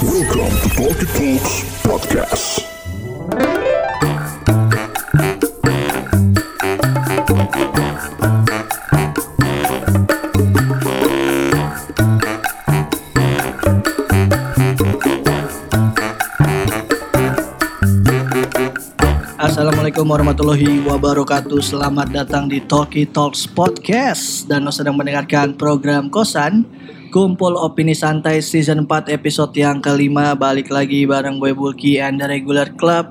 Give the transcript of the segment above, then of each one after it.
Welcome to Talkie Talks Podcast. Assalamualaikum warahmatullahi wabarakatuh Selamat datang di Talkie Talks Podcast Dan lo sedang mendengarkan program Kosan Kumpul Opini Santai Season 4 episode yang kelima. Balik lagi bareng gue Bulky and the Regular Club.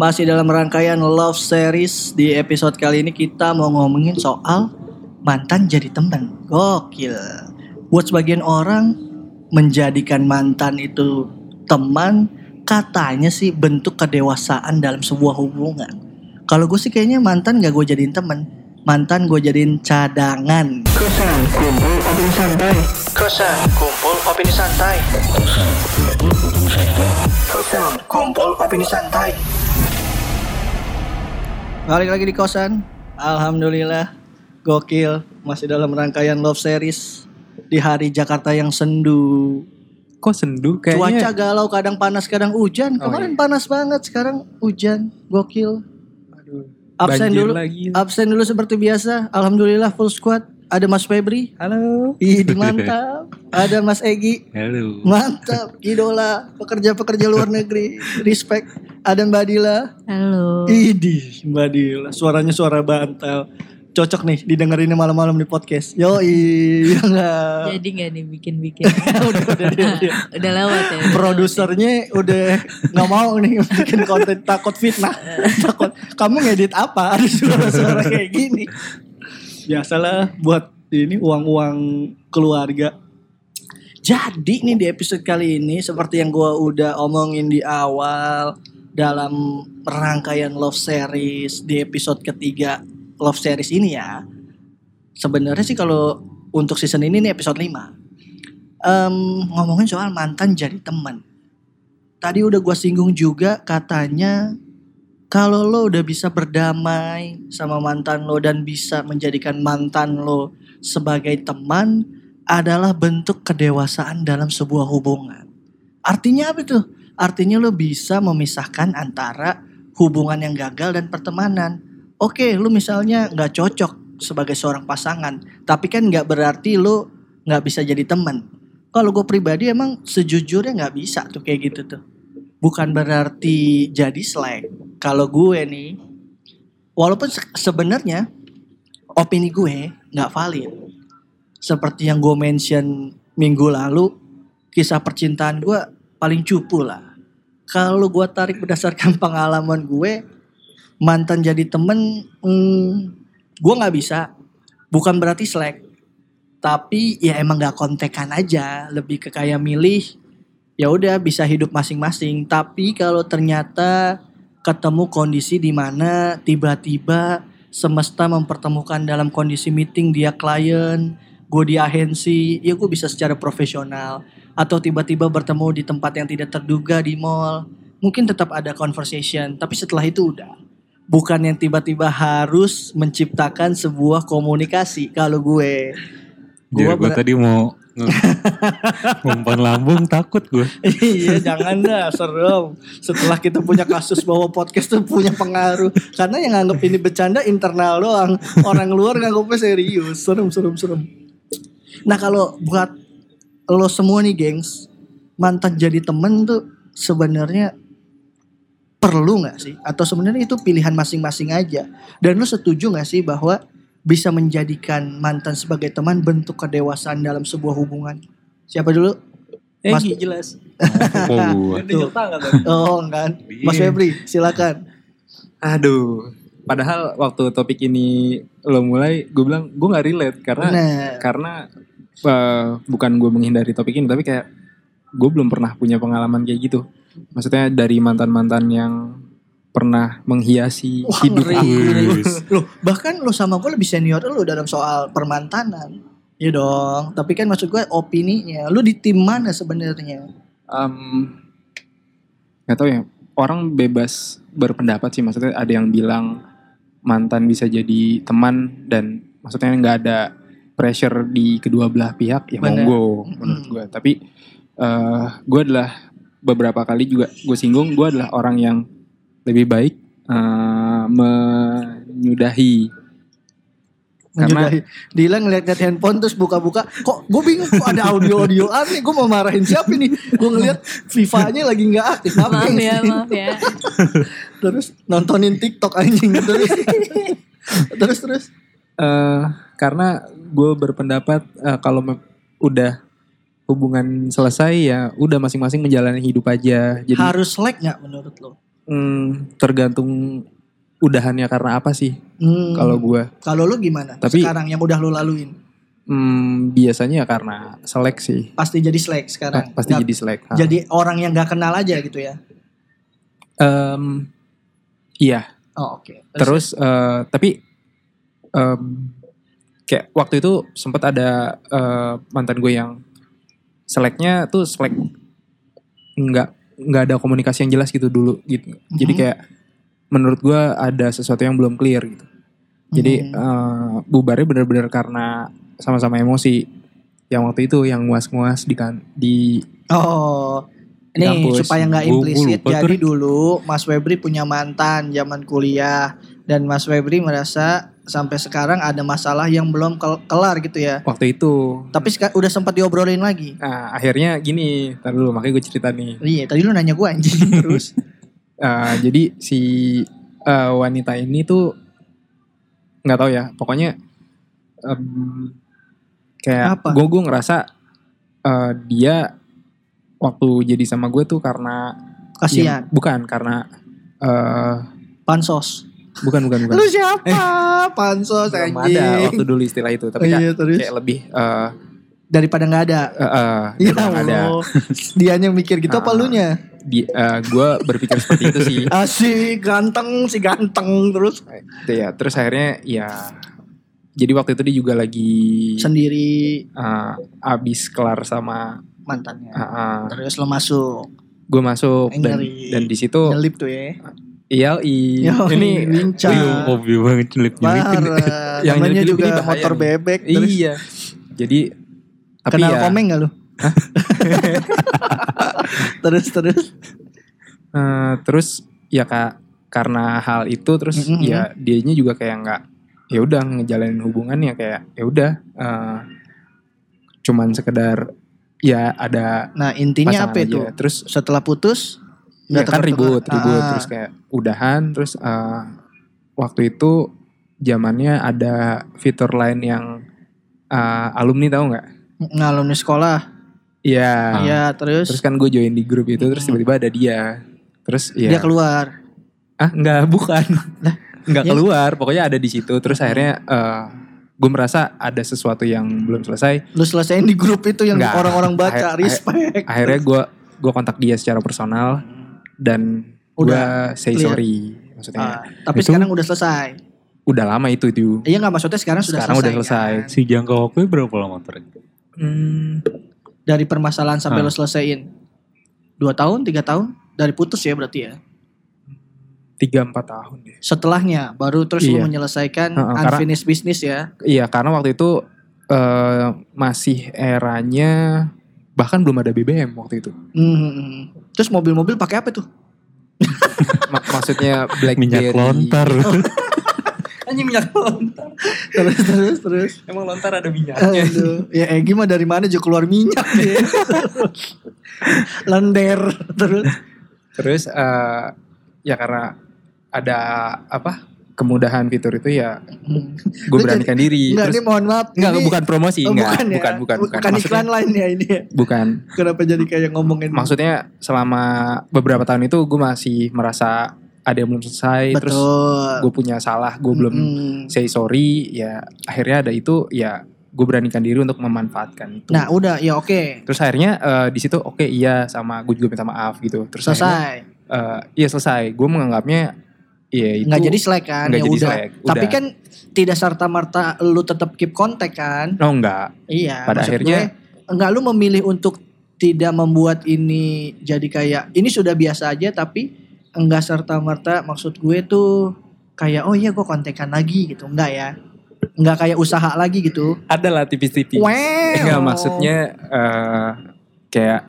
Masih dalam rangkaian Love Series. Di episode kali ini kita mau ngomongin soal Mantan jadi teman Gokil. Buat sebagian orang Menjadikan mantan itu teman katanya sih bentuk kedewasaan dalam sebuah hubungan. Kalau gue sih kayaknya mantan gak gue jadiin temen, mantan gue jadiin cadangan. Kosan kumpul opini santai. Kosan kumpul opini santai. Kosan kumpul opini santai. Balik lagi di kosan. Alhamdulillah, gokil masih dalam rangkaian love series di hari Jakarta yang sendu. Kok sendu Cuaca kayaknya? galau, kadang panas, kadang hujan. Oh, Kemarin iya. panas banget, sekarang hujan. Gokil. Absen banjir dulu. lagi. Absen dulu seperti biasa. Alhamdulillah full squad. Ada Mas Febri. Halo. Ih, mantap. Ada Mas Egi. Halo. Mantap. Idola pekerja-pekerja luar negeri. Respect. Ada Mbak Dila. Halo. Idih, Mbak Dila. Suaranya suara bantal. Cocok nih didengerinnya malam-malam di podcast. Yo, iya enggak. Jadi nggak nih bikin-bikin? udah, udah, udah, udah. Lewat ya. udah produsernya udah nggak mau nih bikin konten takut fitnah takut kamu ngedit apa ada suara-suara kayak gini biasalah buat ini uang-uang keluarga jadi nih di episode kali ini seperti yang gua udah omongin di awal dalam rangkaian love series di episode ketiga love series ini ya sebenarnya sih kalau untuk season ini nih episode 5 Em, ngomongin soal mantan jadi teman. Tadi udah gua singgung juga katanya kalau lo udah bisa berdamai sama mantan lo dan bisa menjadikan mantan lo sebagai teman adalah bentuk kedewasaan dalam sebuah hubungan. Artinya apa tuh? Artinya lo bisa memisahkan antara hubungan yang gagal dan pertemanan. Oke, lo misalnya nggak cocok sebagai seorang pasangan, tapi kan nggak berarti lo nggak bisa jadi teman. Kalau gue pribadi emang sejujurnya nggak bisa tuh kayak gitu tuh. Bukan berarti jadi slack. Kalau gue nih, walaupun se- sebenarnya opini gue nggak valid. Seperti yang gue mention minggu lalu, kisah percintaan gue paling cupu lah. Kalau gue tarik berdasarkan pengalaman gue, mantan jadi temen, hmm, gue nggak bisa. Bukan berarti slack. Tapi ya emang gak kontekan aja. Lebih ke kayak milih ya udah bisa hidup masing-masing. Tapi kalau ternyata ketemu kondisi di mana tiba-tiba semesta mempertemukan dalam kondisi meeting dia klien gue di agensi ya gue bisa secara profesional. Atau tiba-tiba bertemu di tempat yang tidak terduga di mall. Mungkin tetap ada conversation tapi setelah itu udah bukan yang tiba-tiba harus menciptakan sebuah komunikasi kalau gue. Gua, ber- tadi mau ngumpan lambung takut gue. iya jangan dah serem. Setelah kita punya kasus bahwa podcast tuh punya pengaruh. Karena yang nganggap ini bercanda internal doang. Orang luar nganggapnya serius. Serem serem serem. Nah kalau buat lo semua nih gengs mantan jadi temen tuh sebenarnya perlu nggak sih atau sebenarnya itu pilihan masing-masing aja dan lo setuju nggak sih bahwa bisa menjadikan mantan sebagai teman bentuk kedewasaan dalam sebuah hubungan siapa dulu Mas- Egi jelas. Oh. Tuh. Oh enggak. Mas. Febri, silakan. Aduh, padahal waktu topik ini lo mulai, gue bilang gue nggak relate karena Nah, karena eh, bukan gue menghindari topik ini, tapi kayak gue belum pernah punya pengalaman kayak gitu. Maksudnya dari mantan mantan yang pernah menghiasi Wah, hidup ngeri. gue. loh bahkan lo sama gue lebih senior lo dalam soal permantanan. Iya dong. Tapi kan maksud gue opininya, lo di tim mana sebenarnya? Em, nggak tahu ya. Orang bebas berpendapat sih. Maksudnya ada yang bilang mantan bisa jadi teman dan maksudnya nggak ada pressure di kedua belah pihak ya Bener. monggo menurut Mm. gue. Tapi eh gue adalah beberapa kali juga gue singgung gue adalah orang yang lebih baik eh, menyudahi Karena- Menyudahi. Dila ngeliat-liat handphone terus buka-buka. Kok gue bingung kok ada audio-audio aneh. Gue mau marahin siapa nih? Gue ngeliat FIFA-nya lagi nggak aktif. Apa Maaf ya, maaf ya. Terus nontonin TikTok anjing. Terus terus terus. eh karena gue berpendapat eh, kalau udah hubungan selesai ya udah masing-masing menjalani hidup aja jadi Harus like nggak menurut lo? hmm, tergantung udahannya karena apa sih Hmm. kalau gue Kalau lu gimana? Tapi- sekarang yang udah lu laluin. hmm, biasanya ya karena seleksi Pasti jadi slack sekarang. pasti Nggak- jadi selek jadi orang yang gak kenal aja gitu ya. Em, iya Oh oke. terus eh, tapi em, kayak waktu itu sempat ada eh, mantan gue yang seleknya tuh selek nggak nggak ada komunikasi yang jelas gitu dulu gitu jadi Mhm. kayak menurut gue ada sesuatu yang belum clear gitu jadi Hmm. eh, bubarnya bener-bener karena sama-sama emosi yang waktu itu yang muas-muas di kan di Oh. Di Nih kampus. supaya nggak implisit lupa jadi dulu Mas Febri punya mantan zaman kuliah dan Mas Febri merasa sampai sekarang ada masalah yang belum kel- kelar gitu ya. waktu itu Tapi udah sempat diobrolin lagi. nah akhirnya gini tar dulu makanya gue cerita nih Iya, tadi lu nanya gue anjing terus. Eh, jadi si eh, wanita ini tuh nggak tahu ya pokoknya em, kayak Apa? gue gue ngerasa eh, dia waktu jadi sama gue tuh karena Kasihan. ya, bukan karena eh Pansos. Bukan bukan bukan Lu siapa? Pansos belum anjing. ada waktu dulu istilah itu tapi kayak, iya, terus kayak lebih eh daripada nggak ada. eh, eh, Iya, belum ada Dianya mikir gitu apa Ah. lu nya? di gue berpikir seperti itu sih Asik ganteng, si ganteng terus ya terus akhirnya ya jadi waktu itu dia juga lagi sendiri eh, abis kelar sama mantannya. gue Terus lo masuk. masuk Eh, dan dan di situ Nyelip tuh ya. Iya ini lincah. Wih, hobi banget. Parah. Yang Namanya juga ini motor bebek. Terus iya jadi kenal ya komeng gak lu? terus terus. eh, terus ya kak karena hal itu terus Mhm. ya dianya juga kayak nggak ya udah ngejalanin hubungannya kayak ya udah eh, cuman sekedar ya ada Nah intinya apa aja. itu? terus Setelah putus ya nggak kan ribut ribut. Ah, terus kayak udahan terus eh, waktu itu zamannya ada fitur lain yang eh, alumni tahu nggak? Ngalami sekolah. Iya. Iya terus, terus kan gue join di grup itu terus tiba-tiba ada dia. Terus ya. Dia keluar. ah nggak bukan. Nggak ya. keluar pokoknya ada di situ. Terus akhirnya eh, gue merasa ada sesuatu yang belum selesai. Lu selesaiin di grup itu yang orang-orang baca Akhir- respect. akhirnya gue gue kontak dia secara personal dan Udah say clear. sorry maksudnya Ah, tapi Itu- sekarang udah selesai. udah lama itu itu Iya nggak maksudnya sekarang sudah Sekarang selesai. udah selesai. kan? Si jangka waktunya berapa lama Ter? Hmm, Dari permasalahan sampai Ah. lo selesaiin. Dua tahun, tiga tahun? Dari putus ya berarti ya? tiga empat tahun deh. Setelahnya baru terus Iya. lo menyelesaikan Heeh, karena- unfinished business ya? Iya karena waktu itu eh, masih eranya bahkan belum ada BBM waktu itu. Hmm. Terus mobil-mobil pakai apa tuh? Ma- maksudnya BlackBerry. Minyak lontar. Anjing minyak lontar. terus terus terus. Emang lontar ada minyaknya. Aduh, ya Egi mah dari mana juga keluar minyak dia. Lender terus. Terus eh, ya karena ada apa kemudahan fitur itu ya gue Lu beranikan diri. Enggak, Terus ini mohon maaf. enggak ini- bukan promosi, Oh, enggak, bukan, ya? bukan, bukan, bukan. Bukan Maksudnya- iklan lain ya ini ya. Bukan. Kenapa jadi kayak ngomongin Maksudnya selama beberapa tahun itu gue masih merasa ada yang belum selesai. Terus Betul. gue punya salah, gue belum Mm-mm. say sorry. Ya akhirnya ada itu, ya gue beranikan diri untuk memanfaatkan itu. Nah, udah ya oke. Terus akhirnya eh, di situ oke iya sama gue juga minta maaf gitu. Terus akhirnya, Selesai. eh, iya selesai. Gue menganggapnya ya itu Nggak jadi slack kan? nggak ya jadi udah. slack, Tapi udah. kan tidak serta merta lu tetap keep kontak kan? Oh enggak. Iya. Pada akhirnya- gue, enggak lu memilih untuk tidak membuat ini jadi kayak ini sudah biasa aja tapi enggak serta merta maksud gue tuh kayak oh iya gue kontekan lagi gitu enggak ya enggak kayak usaha lagi gitu Ada lah tipis-tipis. wow Enggak maksudnya eh, kayak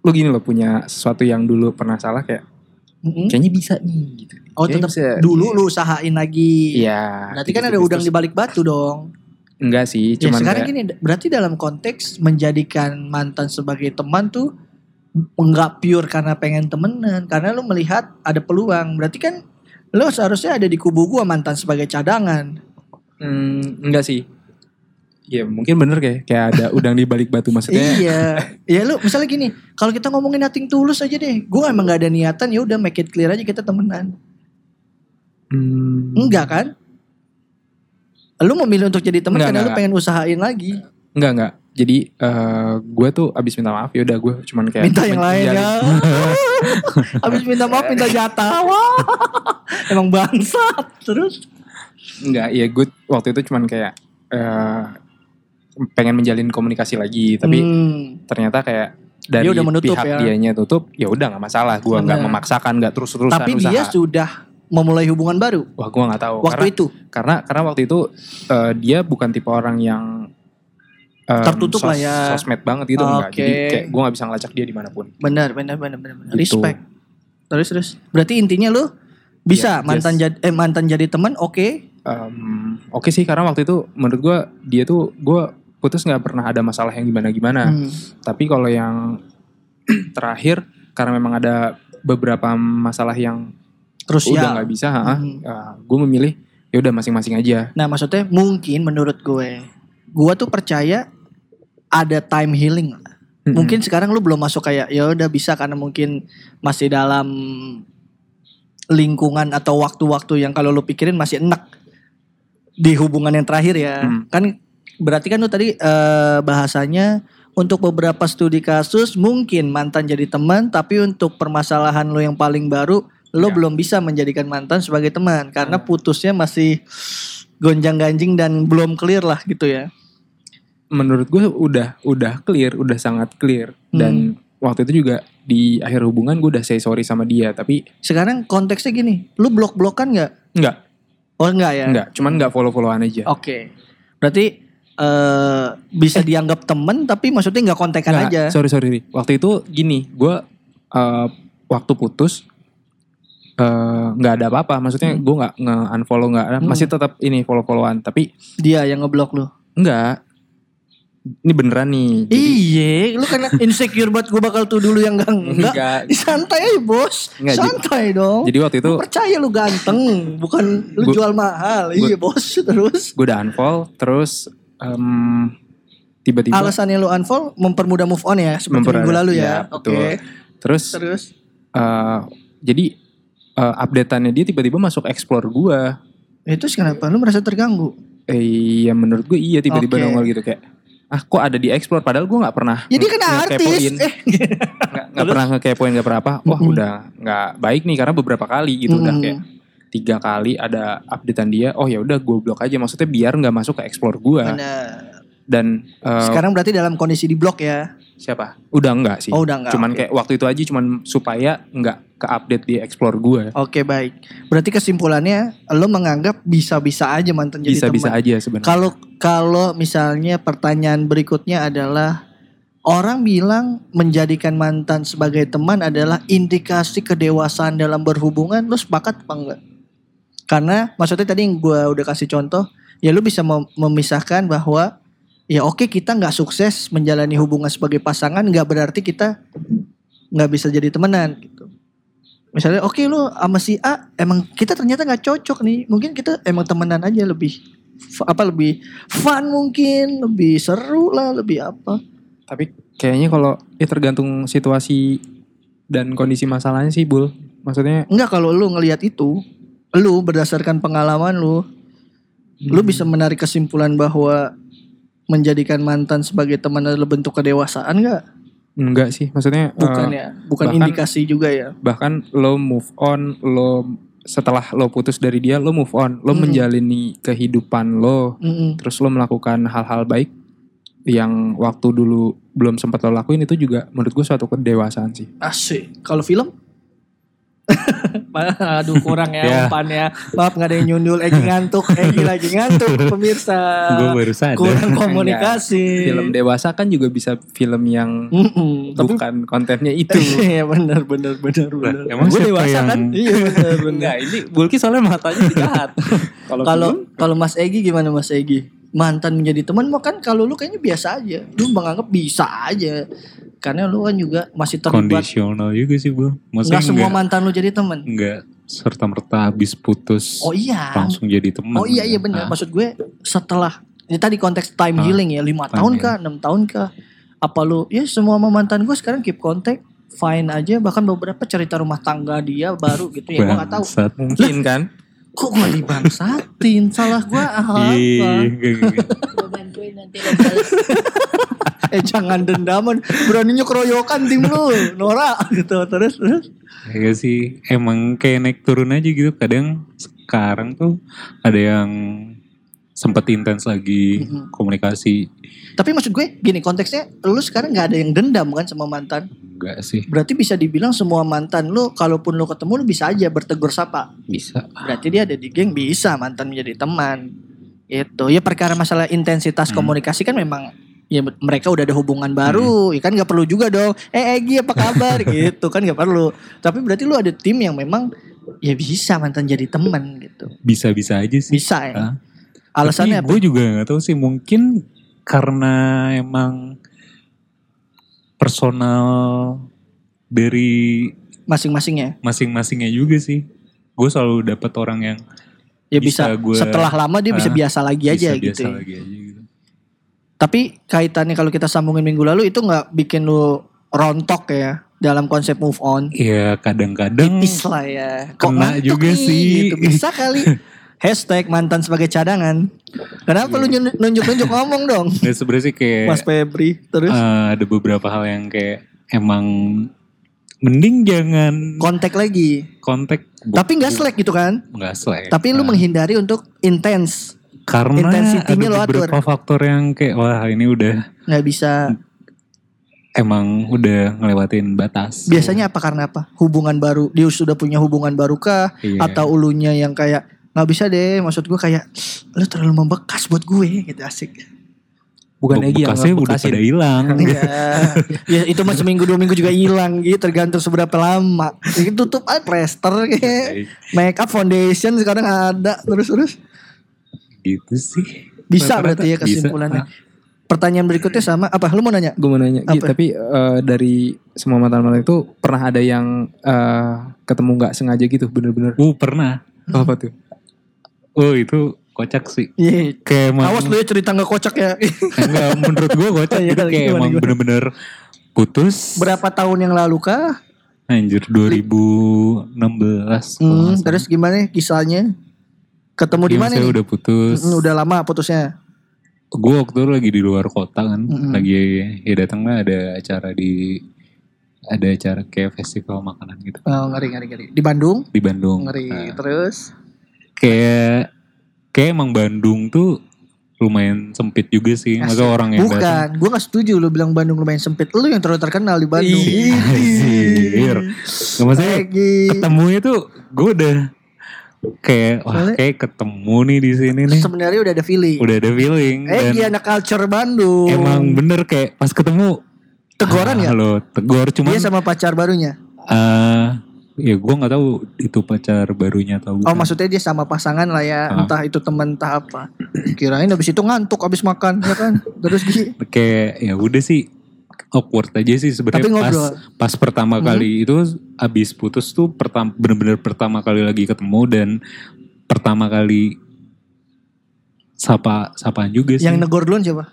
lo gini lo punya sesuatu yang dulu pernah salah kayak Mm-mm. kayaknya bisa nih gitu. Oh tetap bisa. dulu lu usahain lagi. Iya. Berarti kan ada tipis-tipis udang di balik batu dong. Enggak sih, Ya cuman sekarang kayak, gini, berarti dalam konteks menjadikan mantan sebagai teman tuh enggak pure karena pengen temenan, karena lu melihat ada peluang. Berarti kan lu seharusnya ada di kubu gua mantan sebagai cadangan. hmm, enggak sih. Ya mungkin bener kayak kayak ada udang di balik batu maksudnya. iya. Ya lu misalnya gini, kalau kita ngomongin nothing tulus aja deh. Gua emang gak ada niatan ya udah make it clear aja kita temenan. Hmm, Enggak kan? Lu memilih untuk jadi teman Enggak, karena lu enggak. pengen usahain lagi. Enggak enggak. Jadi eh gue tuh abis minta maaf ya udah gue cuman kayak minta yang lain ya. Habis minta maaf minta jatah. Wah. Emang bangsat. Terus Enggak, ya gue waktu itu cuman kayak eh pengen menjalin komunikasi lagi, tapi Hmm. ternyata kayak dari Dia udah menutup pihak ya. dianya tutup, ya udah nggak masalah. Gue nggak memaksakan, nggak terus-terusan tapi usaha. dia sudah memulai hubungan baru Wah, gue nggak tahu. waktu karena, itu. karena karena waktu itu eh, dia bukan tipe orang yang em, Tertutup lah ya. Sosmed banget gitu enggak. Jadi kayak gue nggak bisa ngelacak dia di mana pun. Benar, benar, benar, benar. benar. Gitu. Respect. Terus terus. Berarti intinya lu bisa Ya, mantan yes. jadi eh mantan jadi teman oke. Em, Oke sih, karena waktu itu menurut gue dia tuh gue putus nggak pernah ada masalah yang gimana-gimana. Hmm. Tapi kalau yang terakhir karena memang ada beberapa masalah yang Terus udah ya. nggak bisa, Mhm. gue memilih ya udah masing-masing aja. Nah, maksudnya mungkin menurut gue, gue tuh percaya ada time healing. lah. Mm-mm. Mungkin sekarang lu belum masuk kayak ya udah bisa karena mungkin masih dalam lingkungan atau waktu-waktu yang kalau lu pikirin masih enak di hubungan yang terakhir ya. Hmm. Kan berarti kan lu tadi eh, bahasanya untuk beberapa studi kasus mungkin mantan jadi teman tapi untuk permasalahan lu yang paling baru lu Ya. belum bisa menjadikan mantan sebagai teman karena Hmm. putusnya masih gonjang-ganjing dan belum clear lah gitu ya. menurut gue udah udah clear, udah sangat clear dan waktu itu juga di akhir hubungan gue udah say sorry sama dia, tapi Sekarang konteksnya gini, lu blok-blokan nggak? enggak, Oh enggak ya? enggak, cuman enggak follow-followan aja. Oke. Berarti eh bisa dianggap temen tapi maksudnya nggak kontekan Enggak, aja. Sorry sorry, waktu itu gini, gue eh, waktu putus eh, nggak ada apa-apa, maksudnya gue nggak nge unfollow nggak, Hmm. masih tetap ini follow-followan, tapi Dia yang ngeblok lu. enggak. Ini beneran nih. Jadi, Iya, lu kan insecure buat gue bakal tuh dulu yang enggak. Enggak. enggak. Santai aja bos. Enggak, jadi- Santai dong. Jadi waktu itu Gua percaya lu ganteng, bukan lu Gua- jual mahal. gua- iya bos, terus. gue udah unfollow, terus em, tiba-tiba Alasannya lu unfollow mempermudah move on ya seperti minggu lalu ya. betul. Oke. terus Terus eh, jadi eh, updateannya dia tiba-tiba masuk explore gue. itu kenapa lu merasa terganggu? Eh, ya menurut gue iya tiba-tiba Oke. nongol gitu kayak ah kok ada di explore padahal gue nggak pernah Jadi kan nge- artis. Eh, nggak pernah ngekepoin nggak pernah apa wah Mm-mm. udah nggak baik nih karena beberapa kali gitu udah Mm. kayak tiga kali ada updatean dia oh ya udah gue blok aja maksudnya biar nggak masuk ke explore gue dan eh, Sekarang berarti dalam kondisi di blok ya. Siapa udah enggak sih Oh, udah enggak, cuman oke. kayak waktu itu aja cuman supaya nggak ke update di explore gue Oke baik. Berarti kesimpulannya lo menganggap bisa-bisa aja mantan jadi bisa-bisa teman. aja sebenarnya Kalau kalau misalnya pertanyaan berikutnya adalah orang bilang menjadikan mantan sebagai teman adalah indikasi kedewasaan dalam berhubungan, lo sepakat apa enggak? Karena maksudnya tadi yang gue udah kasih contoh, ya lo bisa mem- memisahkan bahwa ya oke kita nggak sukses menjalani hubungan sebagai pasangan, nggak berarti kita nggak bisa jadi temenan gitu. Misalnya oke lo sama si A emang kita ternyata nggak cocok nih, mungkin kita emang temenan aja lebih apa lebih fun mungkin, lebih seru lah, lebih apa. Tapi kayaknya kalau ya tergantung situasi dan kondisi masalahnya sih, Bul. Maksudnya Enggak kalau lu ngelihat itu, lu berdasarkan pengalaman lu, lu Hmm. bisa menarik kesimpulan bahwa menjadikan mantan sebagai teman adalah bentuk kedewasaan enggak? enggak sih. Maksudnya Bukan eh, ya, bukan bahkan- indikasi juga ya. bahkan lo move on, lo setelah lo putus dari dia, lo move on, lo Mm-mm. menjalani kehidupan lo, Mm-mm. terus lo melakukan hal-hal baik yang waktu dulu belum sempat lo lakuin itu juga menurut gue suatu kedewasaan sih. Asik. Kalau film? Aduh kurang ya Ya. umpannya. Maaf nggak ada yang nyundul. Egi ngantuk. Egi lagi ngantuk pemirsa. Gue baru sadar. Kurang komunikasi. Film dewasa kan juga bisa film yang Tapi bukan kontennya itu. Iya benar benar benar benar. emang Gue dewasa yang- kan? Iya benar benar. Enggak, ini Bulky soalnya matanya jahat. Kalau Kalau Mas Egi gimana Mas Egi? Mantan menjadi teman mah kan kalau lu kayaknya biasa aja. Lu menganggap bisa aja. Karena lu kan juga masih terlibat. Kondisional juga sih gue. Maksudnya Enggak semua enggak, mantan lu jadi teman. enggak serta merta habis putus Oh iya. langsung jadi teman. Oh iya iya benar. Ah, Maksud gue setelah ini tadi konteks time Ah, healing ya, lima tahun kah, enam tahun kah? Apa lu ya semua sama mantan gue sekarang keep contact, fine aja. Bahkan beberapa cerita rumah tangga dia baru gitu ya, gue nggak tahu. mungkin kan. Kok gue dibangsatin? Salah gue apa? Iya, enggak. Gue bantuin nanti lo. Eh jangan dendaman, beraninya keroyokan tim lu, Nora gitu terus terus. Ya sih, emang kayak naik turun aja gitu. Kadang sekarang tuh ada yang sempet intens lagi Mm-mm. komunikasi. Tapi maksud gue gini konteksnya, lu sekarang nggak ada yang dendam kan sama mantan? Enggak sih, Berarti bisa dibilang semua mantan lu, kalaupun lu ketemu lu bisa aja bertegur sapa. bisa. Berarti dia ada di geng bisa mantan menjadi teman. Itu ya perkara masalah intensitas Hmm. komunikasi kan memang ya mereka udah ada hubungan baru, ya kan nggak perlu juga dong. Eh Egi apa kabar gitu kan nggak perlu. Tapi berarti lu ada tim yang memang ya bisa mantan jadi teman gitu. Bisa-bisa aja sih. Bisa ya. Ah. Alasannya apa? Gue juga gak tahu sih, mungkin karena emang personal dari Masing-masingnya. masing-masingnya juga sih. Gue selalu dapet orang yang Ya bisa, Bisa gue- setelah lama dia bisa Ah, biasa lagi aja bisa gitu. biasa ya. lagi aja gitu. Tapi kaitannya kalau kita sambungin minggu lalu itu nggak bikin lu rontok ya dalam konsep move on. Iya kadang-kadang Tipis lah ya. kena ngantuk juga nih? sih. Gitu. Bisa kali. Hashtag mantan sebagai cadangan. Kenapa lu nyun- nunjuk-nunjuk ngomong dong? ya sebenarnya sih kayak Mas Febri. Terus eh, ada beberapa hal yang kayak emang mending jangan kontak lagi. kontak Tapi nggak slack gitu kan? nggak slack. Tapi lu Nah, menghindari untuk intens. Karena intensity-nya lu ada atur. beberapa faktor yang kayak wah ini udah Nggak bisa. emang udah ngelewatin batas. Biasanya apa karena apa? Hubungan baru. Dia sudah punya hubungan baru kah? Iya. Atau ulunya yang kayak nggak bisa deh. Maksud gue kayak lu terlalu membekas buat gue gitu asik. Bukan Egi yang bekasnya udah pada hilang. Iya. ya itu mah seminggu dua minggu juga hilang gitu tergantung seberapa lama. Ini tutup aja plester kayak make up foundation sekarang ada terus terus. Gitu sih. Bisa Rata-rata berarti ya bisa. kesimpulannya. Ah. Pertanyaan berikutnya sama apa? Lu mau nanya? Gue mau nanya, Gi, Apa? tapi eh, dari semua mantan-mantan itu pernah ada yang eh, ketemu nggak sengaja gitu, bener-bener. Uh pernah. Apa tuh? Oh itu kocak sih. Iya. Kayak emang Awas lu ya cerita nggak kocak ya. enggak menurut gue kocak gitu kayak gimana, emang bener-bener putus. Berapa tahun yang lalu kah? Anjir 2016. kalau Hmm, terus gimana kisahnya? Ketemu di Iya, mana nih? udah putus. Udah lama putusnya. Gue waktu itu lagi di luar kota kan, Mm-mm. lagi ya datangnya ada acara di ada acara kayak festival makanan gitu Oh, ngeri ngeri ngeri. Di Bandung? di Bandung. Ngeri. Nah, Terus kayak kayak emang Bandung tuh lumayan sempit juga sih. Masa orang yang Bukan, gue gak setuju lu bilang Bandung lumayan sempit. Lu yang terlalu terkenal di Bandung. Nggak, maksudnya ketemunya tuh gue udah kayak wah Soalnya- kayak ketemu nih di sini nih. Sebenarnya udah ada feeling. Udah ada feeling Eh, dan dia anak culture Bandung. emang bener kayak pas ketemu teguran ah, ya? Halo, tegur cuman Dia sama pacar barunya. eh ya gue nggak tahu itu pacar barunya atau Oh, maksudnya dia sama pasangan lah ya, Ah. entah itu teman entah apa. Kirain habis itu ngantuk habis makan, ya kan? Terus Gi, kayak ya udah sih awkward aja sih sebenarnya pas pas pertama Hmm. kali itu abis putus tuh pertama bener-bener pertama kali lagi ketemu dan pertama kali sapa sapaan juga sih yang negor duluan siapa?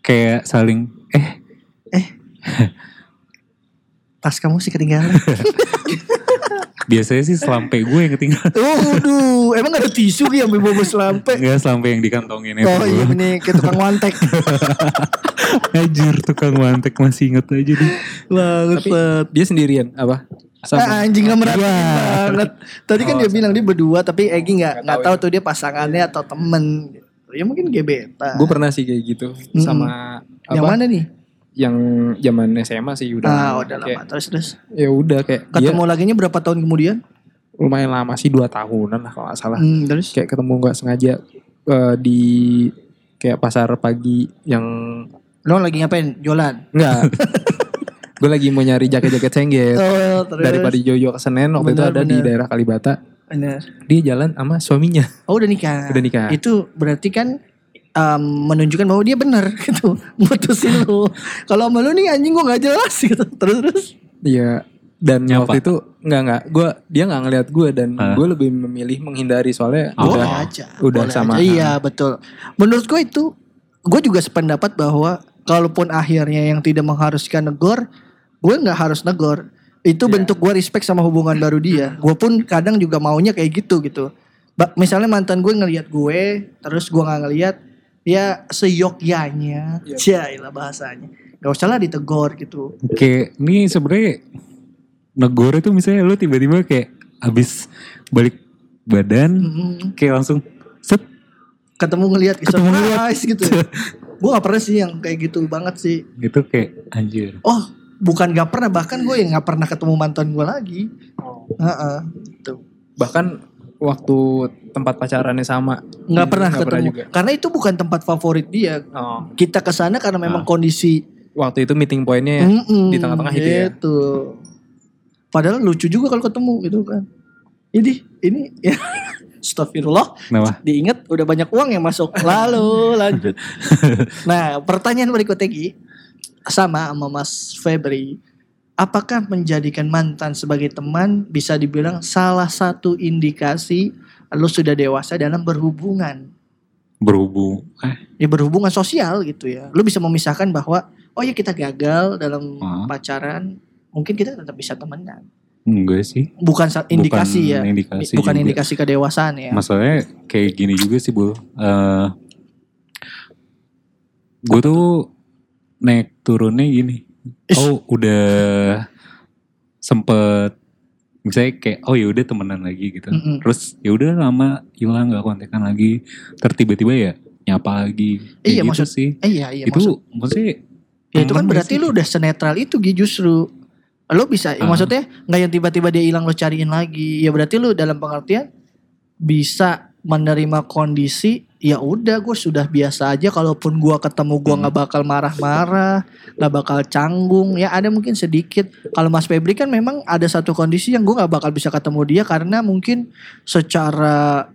kayak saling eh Tas kamu sih ketinggalan. biasanya sih selampe gue yang ketinggalan oh, aduh, emang gak ada tisu Gi sampai bobo selampe. Enggak selampe yang dikantongin itu Oh iya ini kayak tukang wantek. Anjir tukang wantek masih inget aja deh Banget. Dia sendirian apa? Sama. Ah, anjing gak merhatiin Iya. banget. Tadi kan Oh, dia bilang dia berdua tapi Egi nggak Nggak nggak tahu tahu tuh dia pasangannya atau temen. Ya mungkin gebetan. Gue pernah sih kayak gitu Mm-mm. sama Yang apa? mana nih? Yang zaman SMA sih udah. ah udah kayak, lama terus terus. Ya udah kayak dia Ketemu laginya berapa tahun kemudian? lumayan lama sih dua tahunan lah kalau nggak salah. Hmm, terus Kayak ketemu nggak sengaja eh, di kayak pasar pagi yang lo lagi ngapain? Jualan. enggak. gue lagi mau nyari jaket-jaket sengget. Oh, terus. Daripada Jojo ke Senen waktu itu ada di benar. daerah Kalibata. Bener. Dia jalan sama suaminya. Oh, udah nikah. Udah nikah. Itu berarti kan um, menunjukkan bahwa dia benar gitu. Mutusin lu. Kalau sama lu nih anjing gua nggak jelas gitu. Terus terus. Iya. Dan Nyapa. waktu itu enggak enggak, gue dia nggak ngeliat gue dan Hah? gue lebih memilih menghindari soalnya Oh. Boleh udah aja. udah boleh sama. aja. Iya, betul. Menurut gue itu gue juga sependapat bahwa kalaupun akhirnya yang tidak mengharuskan negor, gue nggak harus negor. Itu Iya. bentuk gue respect sama hubungan baru dia. Gue pun kadang juga maunya kayak gitu gitu. Ba- misalnya mantan gue ngelihat gue, terus gue nggak ngelihat, ya seyogyanya, Iya. lah bahasanya. Gak usah lah ditegor gitu. Kayak ini sebenarnya negor itu misalnya lu tiba-tiba kayak abis balik badan Mm-mm. kayak langsung set Ketemu ngelihat Ketemu ngeliat. surprise gitu. gue gak pernah sih yang kayak gitu banget sih. gitu kayak anjir. Oh, bukan gak pernah bahkan gue yang gak pernah ketemu mantan gue lagi. Heeh, gitu. Bahkan waktu tempat pacarannya sama. Nggak pernah Nggak pernah ketemu. juga. Karena itu bukan tempat favorit dia. Oh. Kita ke sana karena memang Ah. kondisi Waktu itu meeting pointnya Mm-mm, di tengah-tengah itu ya. gitu. Padahal lucu juga kalau ketemu gitu kan. Ini ini ya Astagfirullah Kenapa? diingat udah banyak uang yang masuk lalu lanjut nah pertanyaan berikutnya Gi sama sama Mas Febri apakah menjadikan mantan sebagai teman bisa dibilang salah satu indikasi lo sudah dewasa dalam berhubungan Berhubung. Eh, ya berhubungan sosial gitu ya lo bisa memisahkan bahwa oh ya kita gagal dalam Ah. pacaran mungkin kita tetap bisa temenan enggak sih. bukan indikasi ya Indikasi bukan juga. indikasi kedewasaan ya Masalahnya kayak gini juga sih bu. Eh gue tuh naik turunnya gini. Oh udah sempet misalnya kayak oh ya udah temenan lagi gitu. Mm-mm. Terus ya udah lama hilang nggak kontekan lagi. Terus tiba-tiba ya nyapa lagi. Kayak Iya, gitu maksud- sih. iya iya itu maksud- maksudnya Ya itu kan berarti sih. lu udah senetral itu Gi justru. Lo bisa Ah. maksudnya nggak yang tiba-tiba dia hilang lo cariin lagi. Ya berarti lu dalam pengertian bisa menerima kondisi ya udah gue sudah biasa aja kalaupun gua ketemu gua Hmm. nggak bakal marah-marah nggak bakal canggung ya ada mungkin sedikit kalau Mas Febri kan memang ada satu kondisi yang gua nggak bakal bisa ketemu dia karena mungkin secara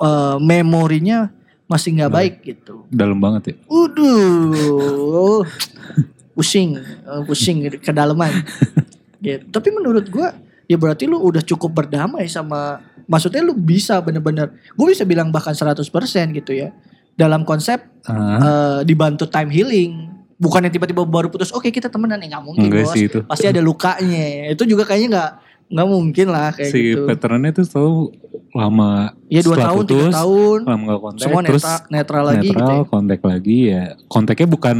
eh, memorinya masih nggak Baik. gitu dalam banget ya. Waduh, pusing, eh, pusing kedalaman. gitu. Tapi menurut gua, ya berarti lu udah cukup berdamai sama, maksudnya lu bisa bener-bener, gue bisa bilang bahkan 100% gitu ya. Dalam konsep Ah, eh, dibantu time healing. Bukan yang tiba-tiba baru putus, oke kita temenan, ya nggak mungkin enggak bos. sih itu. Pasti ada lukanya. Itu juga kayaknya nggak nggak mungkin lah kayak si gitu. patternnya tuh selalu lama Ya dua tahun, tiga putus, tahun, lama gak kontak semua terus netral, netral lagi gitu netral ya. kontak lagi ya kontaknya bukan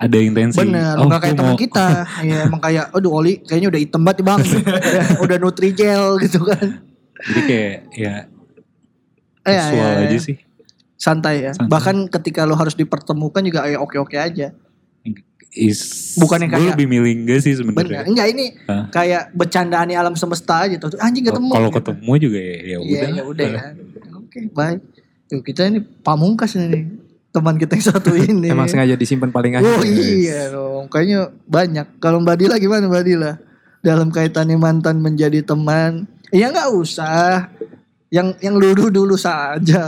ada intensi Bener, oh nggak kayak teman kita. ya emang kayak, aduh Oli kayaknya udah hitam banget bang. udah, udah Nutrijel gitu kan. Jadi kayak ya Eh, casual ya, ya, aja ya. sih Santai ya. Santai. Bahkan ketika lo harus dipertemukan juga ya oke-oke aja. Is, Bukan yang gue kayak- lebih milih enggak sih sebenarnya Enggak ini Hah? kayak bercandaan alam semesta aja tuh. Anjing ketemu. kalau gitu. ketemu juga ya, ya Iya, udah ya udah ya. Oke, baik. Tuh, kita ini pamungkas ini. Teman kita yang satu ini. Emang sengaja disimpan paling akhir. Oh iya dong, kayaknya banyak. Kalau Mbak Dila gimana Mbak Dila? Dalam kaitannya mantan menjadi teman, ya nggak usah. Yang yang dulu dulu saja,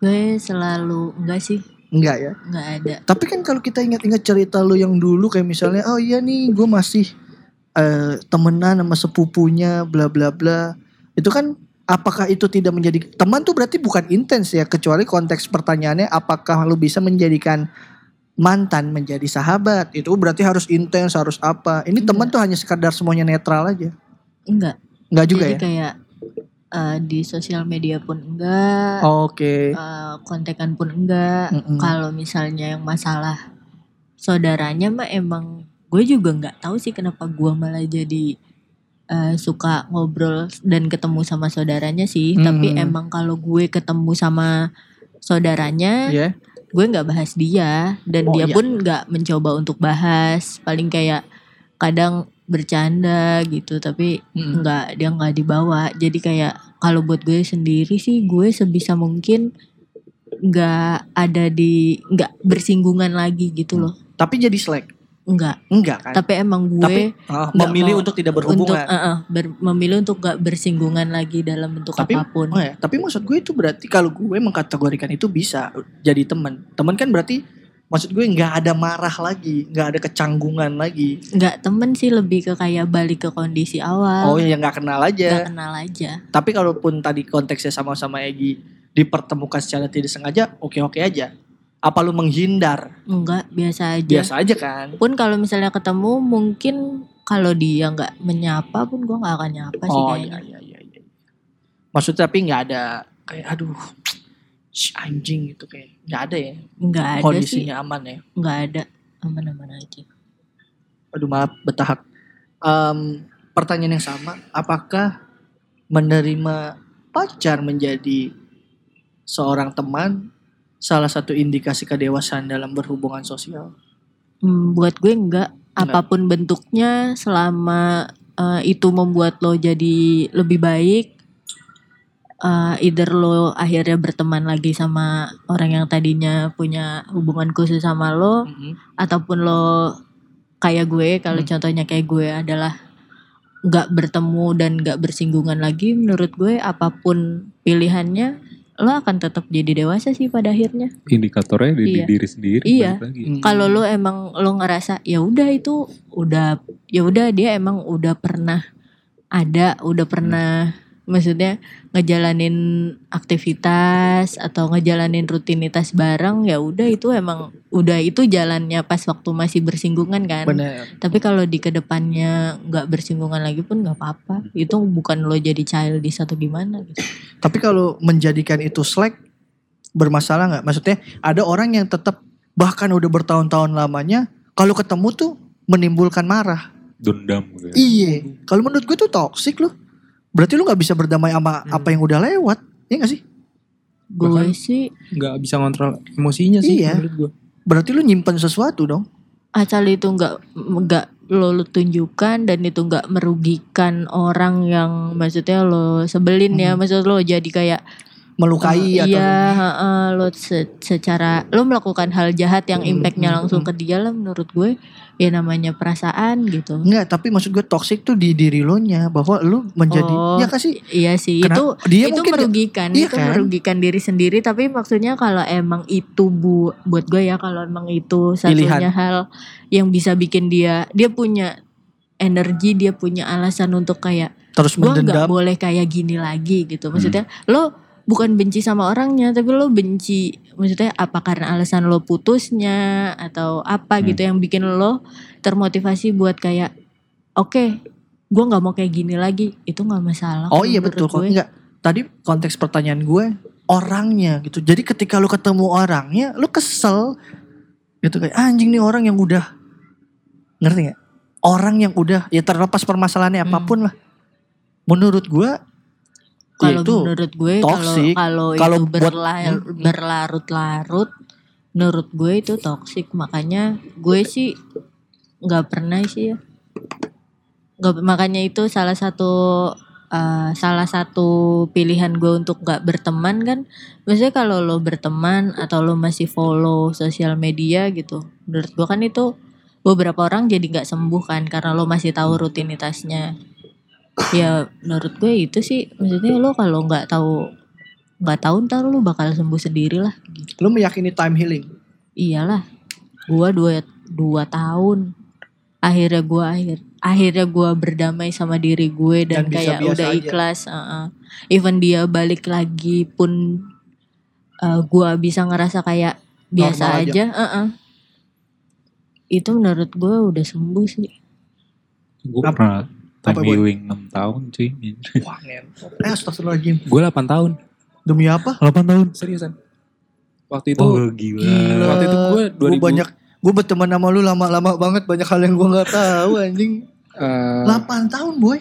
Gue selalu enggak sih, enggak ya. enggak ada. Tapi kan kalau kita ingat-ingat cerita lu yang dulu kayak misalnya, oh iya nih, gue masih eh, temenan sama sepupunya, bla bla bla. Itu kan apakah itu tidak menjadi teman tuh berarti bukan intens ya, kecuali konteks pertanyaannya apakah lu bisa menjadikan mantan menjadi sahabat itu berarti harus intens harus apa ini Iya. teman tuh hanya sekadar semuanya netral aja Enggak. Nggak juga Jadi ya kayak eh, di sosial media pun enggak, oke eh, kontekan pun enggak. Mm-mm. Kalau misalnya yang masalah saudaranya mah emang gue juga nggak tahu sih kenapa gue malah jadi eh, suka ngobrol dan ketemu sama saudaranya sih. Tapi Mm. emang kalau gue ketemu sama saudaranya, ya gue nggak bahas dia dan Oh, dia iya. pun nggak mencoba untuk bahas paling kayak kadang bercanda gitu tapi Mm. nggak dia nggak dibawa jadi kayak kalau buat gue sendiri sih gue sebisa mungkin nggak ada di nggak bersinggungan lagi gitu loh Tapi jadi slack. nggak Enggak kan? tapi emang gue Tapi nggak memilih mau untuk tidak untuk berhubungan. eh, eh, ber- memilih untuk nggak bersinggungan lagi dalam bentuk Tapi- apa pun Oh ya, tapi maksud gue itu berarti kalau gue mengkategorikan itu bisa jadi teman. Teman kan berarti maksud gue nggak ada marah lagi, nggak ada kecanggungan lagi. nggak temen sih lebih ke kayak balik ke kondisi awal Oh ya nggak kenal nggak aja. kenal aja Tapi kalaupun tadi konteksnya sama-sama Egi dipertemukan secara tidak sengaja, oke-oke aja. Apa lu menghindar? Enggak, biasa aja. Biasa aja kan? Pun kalau misalnya ketemu mungkin kalau dia nggak menyapa pun gue nggak akan nyapa sih Oh kayaknya. iya iya iya. iya. Maksudnya tapi nggak ada kayak aduh anjing gitu kayak nggak ada ya Nggak ada sih, kondisinya aman ya. nggak ada. Aman-aman aja. Aduh maaf betahak. Em, pertanyaan yang sama, apakah menerima pacar menjadi seorang teman salah satu indikasi kedewasaan dalam berhubungan sosial? Hmm, buat gue enggak. Apa pun bentuknya selama eh, itu membuat lo jadi lebih baik. Eh, either lo akhirnya berteman lagi sama orang yang tadinya punya hubungan khusus sama lo Mhm. ataupun lo kayak gue kalau Hmm. contohnya kayak gue adalah nggak bertemu dan nggak bersinggungan lagi menurut gue apa pun pilihannya lo akan tetap jadi dewasa sih pada akhirnya Indikatornya di, Iya. diri sendiri. Iya. balik lagi. Hmm. kalau lo emang lo ngerasa ya udah itu udah ya udah dia emang udah pernah ada udah pernah maksudnya ngejalanin aktivitas atau ngejalanin rutinitas bareng ya udah itu emang udah itu jalannya pas waktu masih bersinggungan kan Bener. tapi kalau di ke depannya nggak bersinggungan lagi pun nggak apa-apa itu bukan lo jadi childish atau gimana gitu Tapi kalau menjadikan itu slack bermasalah nggak? Maksudnya ada orang yang tetap bahkan udah bertahun-tahun lamanya kalau ketemu tuh menimbulkan marah. Dendam gitu. ya. Iya. Kalau menurut gue tuh toxic loh. Berarti lu nggak bisa berdamai sama Hmm. apa yang udah lewat. Iya gak sih? gue Bahkan- sih nggak bisa ngontrol emosinya sih Iya. menurut gue. Berarti lu nyimpen sesuatu dong. asal itu nggak nggak lo, lo tunjukkan dan itu nggak merugikan orang yang maksudnya lo sebelin ya Hmm. maksud lo jadi kayak Melukai eh, atau iya heeh, lo se- secara lo melakukan hal jahat yang Hmm, impactnya hmm, langsung hmm. ke dia lah menurut gue ya namanya perasaan gitu Enggak, tapi maksud gue toxic tuh di diri lo nya bahwa lu menjadi Oh, ya kasih iya sih itu dia itu merugikan Iya itu kan? merugikan diri sendiri tapi maksudnya kalau emang itu bu buat gue ya kalau emang itu satunya Pilihan. hal yang bisa bikin dia dia punya energi dia punya alasan untuk kayak terus gue nggak boleh kayak gini lagi gitu maksudnya lo bukan benci sama orangnya tapi lo benci maksudnya apa karena alasan lo putusnya atau apa Hmm. gitu yang bikin lo termotivasi buat kayak oke gue nggak mau kayak gini lagi itu nggak masalah Oh iya betul kok. Enggak. Tadi konteks pertanyaan gue orangnya gitu. Jadi ketika lu ketemu orangnya, lu kesel gitu kayak anjing nih orang yang udah ngerti nggak? Orang yang udah ya terlepas permasalahannya Hmm. apa pun lah. Menurut gue Kalau itu menurut gue kalau kalau Kalau itu buat- berla- Hmm. berlarut-larut menurut gue itu toxic. Makanya gue sih nggak pernah sih ya. Nggak makanya itu salah satu eh, salah satu pilihan gue untuk nggak berteman kan. Maksudnya kalau lo berteman atau lo masih follow sosial media gitu menurut gue kan itu beberapa orang jadi nggak sembuh kan karena lo masih tahu rutinitasnya ya menurut gue itu sih maksudnya lo kalau nggak tahu nggak tahu ntar lo bakal sembuh sendiri lah gitu. lu meyakini time healing. iyalah gua dua dua tahun akhirnya gua akhir akhirnya gua berdamai sama diri gue dan, Dan bisa kayak udah aja. ikhlas uh-uh. even dia balik lagi pun uh, gua bisa ngerasa kayak biasa Normal aja. aja, uh-uh. itu menurut gua udah sembuh sih Gue pernah time Boy? healing 6 tahun cuy. Wah, ngentot. Eh, astagfirullahaladzim. Gue 8 tahun. Demi apa? 8 tahun. Seriusan. Waktu itu Oh gila. Gila. waktu itu gue Gue 2000 banyak gue berteman sama lu lama-lama banget banyak hal yang gue nggak tahu anjing. eh, 8 tahun boy.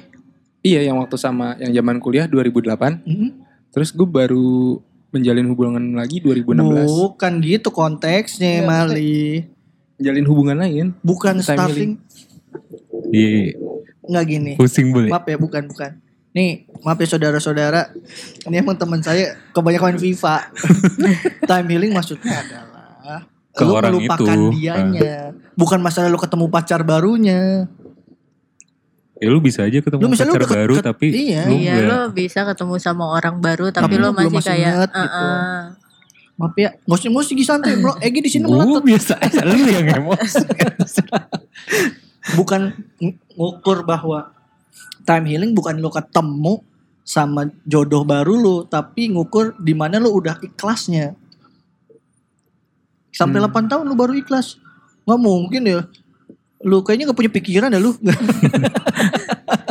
iya yang waktu sama yang zaman kuliah 2008. Mhm. Terus gue baru menjalin hubungan lagi 2016. Bukan gitu konteksnya Iya, Mali. Menjalin hubungan lain. Bukan Time starting. Iya. Nggak gini. Pusing boleh. Maaf ya, bukan bukan. Nih, maaf ya saudara-saudara. Ini emang teman saya kebanyakan main FIFA. Time healing maksudnya adalah Ke lu orang melupakan itu. dianya. Bukan masalah lu ketemu pacar barunya. Ya lu bisa aja ketemu Lu pacar ke- baru ke- tapi iya. lu Iya lo bisa ketemu sama orang baru tapi, lu masih masih kayak inget gitu. "Uh-uh." Maaf ya, musik musik santai bro. Egi di sini Gue melotot. biasa aja lu yang emosi. Bukan ng- ngukur bahwa time healing bukan lu ketemu sama jodoh baru lu, tapi ngukur di mana lu udah ikhlasnya. Sampai Hmm. 8 tahun lu baru ikhlas. Nggak mungkin ya. Lu kayaknya gak punya pikiran ya lu.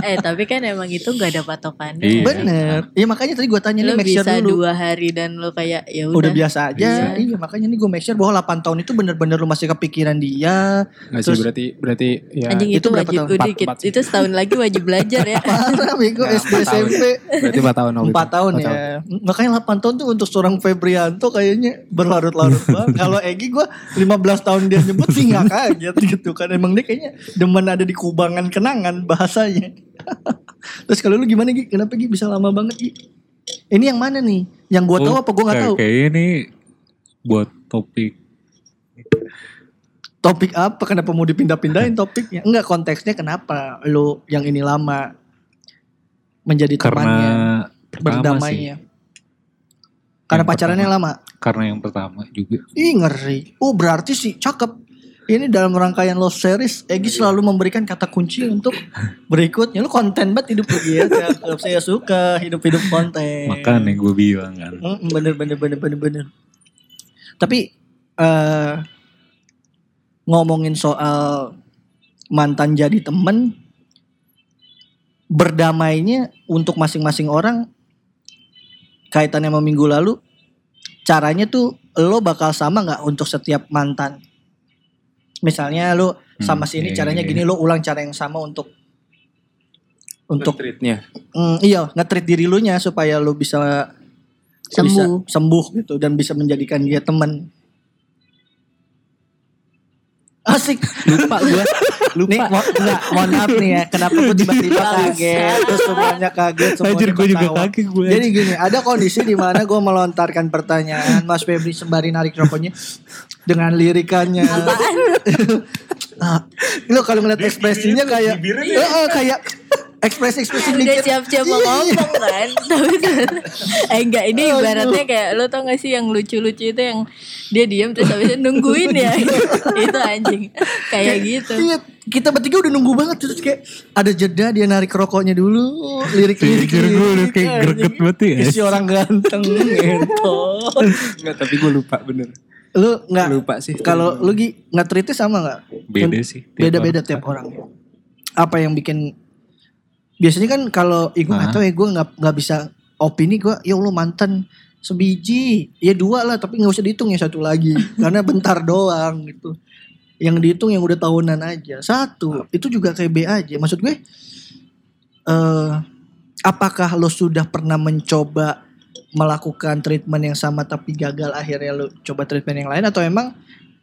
eh tapi kan emang itu gak ada patokannya Iya. Bener. Ya makanya tadi gue tanya nih lo make sure bisa dulu. dua hari dan lo kayak ya Udah udah biasa aja. Bisa. Iya makanya nih gue make sure bahwa 8 tahun itu bener-bener lu masih kepikiran dia. Nggak sih Terus- berarti berarti ya anjing itu itu, berapa wajib tahun? udah Empat- dikit. empat sih. itu setahun lagi wajib belajar ya Parah bego SD empat tahun. SMP. berarti 4 tahun waktu itu. 4 tahun Empat ya. Makanya 8 tahun tuh untuk seorang Febrianto kayaknya berlarut-larut banget. Kalau Egi gue 15 tahun dia nyebut sih gak kaget gitu kan. Emang dia kayaknya demen ada di kubangan kenangan bahasanya. Terus kalau lu gimana Gi? Kenapa Gi bisa lama banget Gi? Ini yang mana nih? Yang gue tahu Oh, apa gue gak kayak- tahu? Kayaknya ini buat topik Topik apa? Kenapa mau dipindah-pindahin topiknya? Enggak konteksnya kenapa lu yang ini lama menjadi karena temannya, pertama sih. berdamainya. Karena Yang pacarannya lama. Karena yang pertama juga. Ih ngeri. Oh berarti sih cakep. Ini dalam rangkaian Lost Series, Egi selalu memberikan kata kunci untuk berikutnya. Lu konten banget hidup lu ya. Saya suka hidup-hidup konten. Makanya gue bilang kan. Bener bener bener bener bener. Tapi eh ngomongin soal mantan jadi temen, berdamainya untuk masing-masing orang kaitannya sama minggu lalu, caranya tuh lo bakal sama nggak untuk setiap mantan? Misalnya lo sama Hmm, si ini iya, caranya iya. gini, lo ulang cara yang sama untuk untuk treatnya. Mm, iya nge-treat diri lu nya supaya lu bisa Sembuh. bisa sembuh gitu dan bisa menjadikan dia teman asik. Lupa gue. nih mo enggak, mohon maaf nih ya. Kenapa gue tiba-tiba kaget? Terus semuanya kaget semuanya Anjir gue juga kaget gue. jadi gini ada kondisi di mana gue melontarkan pertanyaan Mas Febri sembari narik rokoknya dengan lirikannya. Ah, lo kalau ngeliat ekspresinya kayak Heeh, kayak ekspresi-ekspresi udah dikit siap-siap mau Iya. ngomong kan tapi eh enggak ini ibaratnya kayak lo tau gak sih yang lucu-lucu itu yang dia diam terus habis itu nungguin ya itu anjing kayak gitu Iya, kita bertiga udah nunggu banget terus kayak ada jeda dia narik rokoknya dulu, lirik-lirik. Pikir gue udah kayak greget banget ya. Isi orang ganteng ngentot. Enggak, tapi gue lupa bener. Lu nggak Lupa sih. kalau lu Gi, nggak treatnya sama nggak? Beda sih. Beda-beda tiap orang. Apa yang bikin biasanya kan kalau ih gue nggak tahu ya gue nggak nggak bisa opini gue ya Allah mantan sebiji. Ya dua lah tapi nggak usah dihitung ya satu lagi. Karena bentar doang gitu. Yang dihitung yang udah tahunan aja. Satu itu juga kayak B aja. Maksud gue eh apakah lo sudah pernah mencoba melakukan treatment yang sama tapi gagal akhirnya lo coba treatment yang lain? Atau emang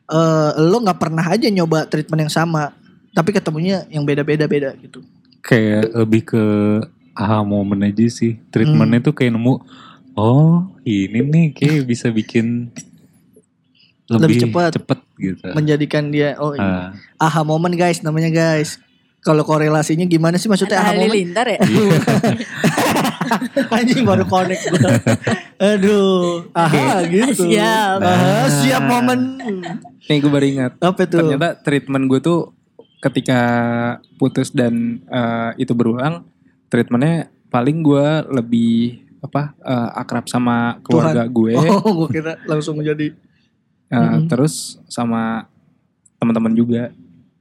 eh lo nggak pernah aja nyoba treatment yang sama tapi ketemunya yang beda-beda beda gitu Kayak lebih ke aha momen aja sih. Treatmentnya Hmm. tuh kayak nemu. Oh ini nih kayak bisa bikin Lebih lebih, cepat. cepet gitu. menjadikan dia oh iya. Ah, aha moment guys namanya guys kalau korelasinya gimana sih maksudnya aha moment halilintar ya anjing baru connect gua. aduh aha gitu Siap. aha siap momen Nih gue baru ingat. apa tuh Ternyata treatment gue tuh ketika putus dan eh, itu berulang, treatmentnya paling gue lebih apa eh, akrab sama keluarga gue, oh gue kira langsung menjadi eh, Mm-mm. terus sama teman-teman juga.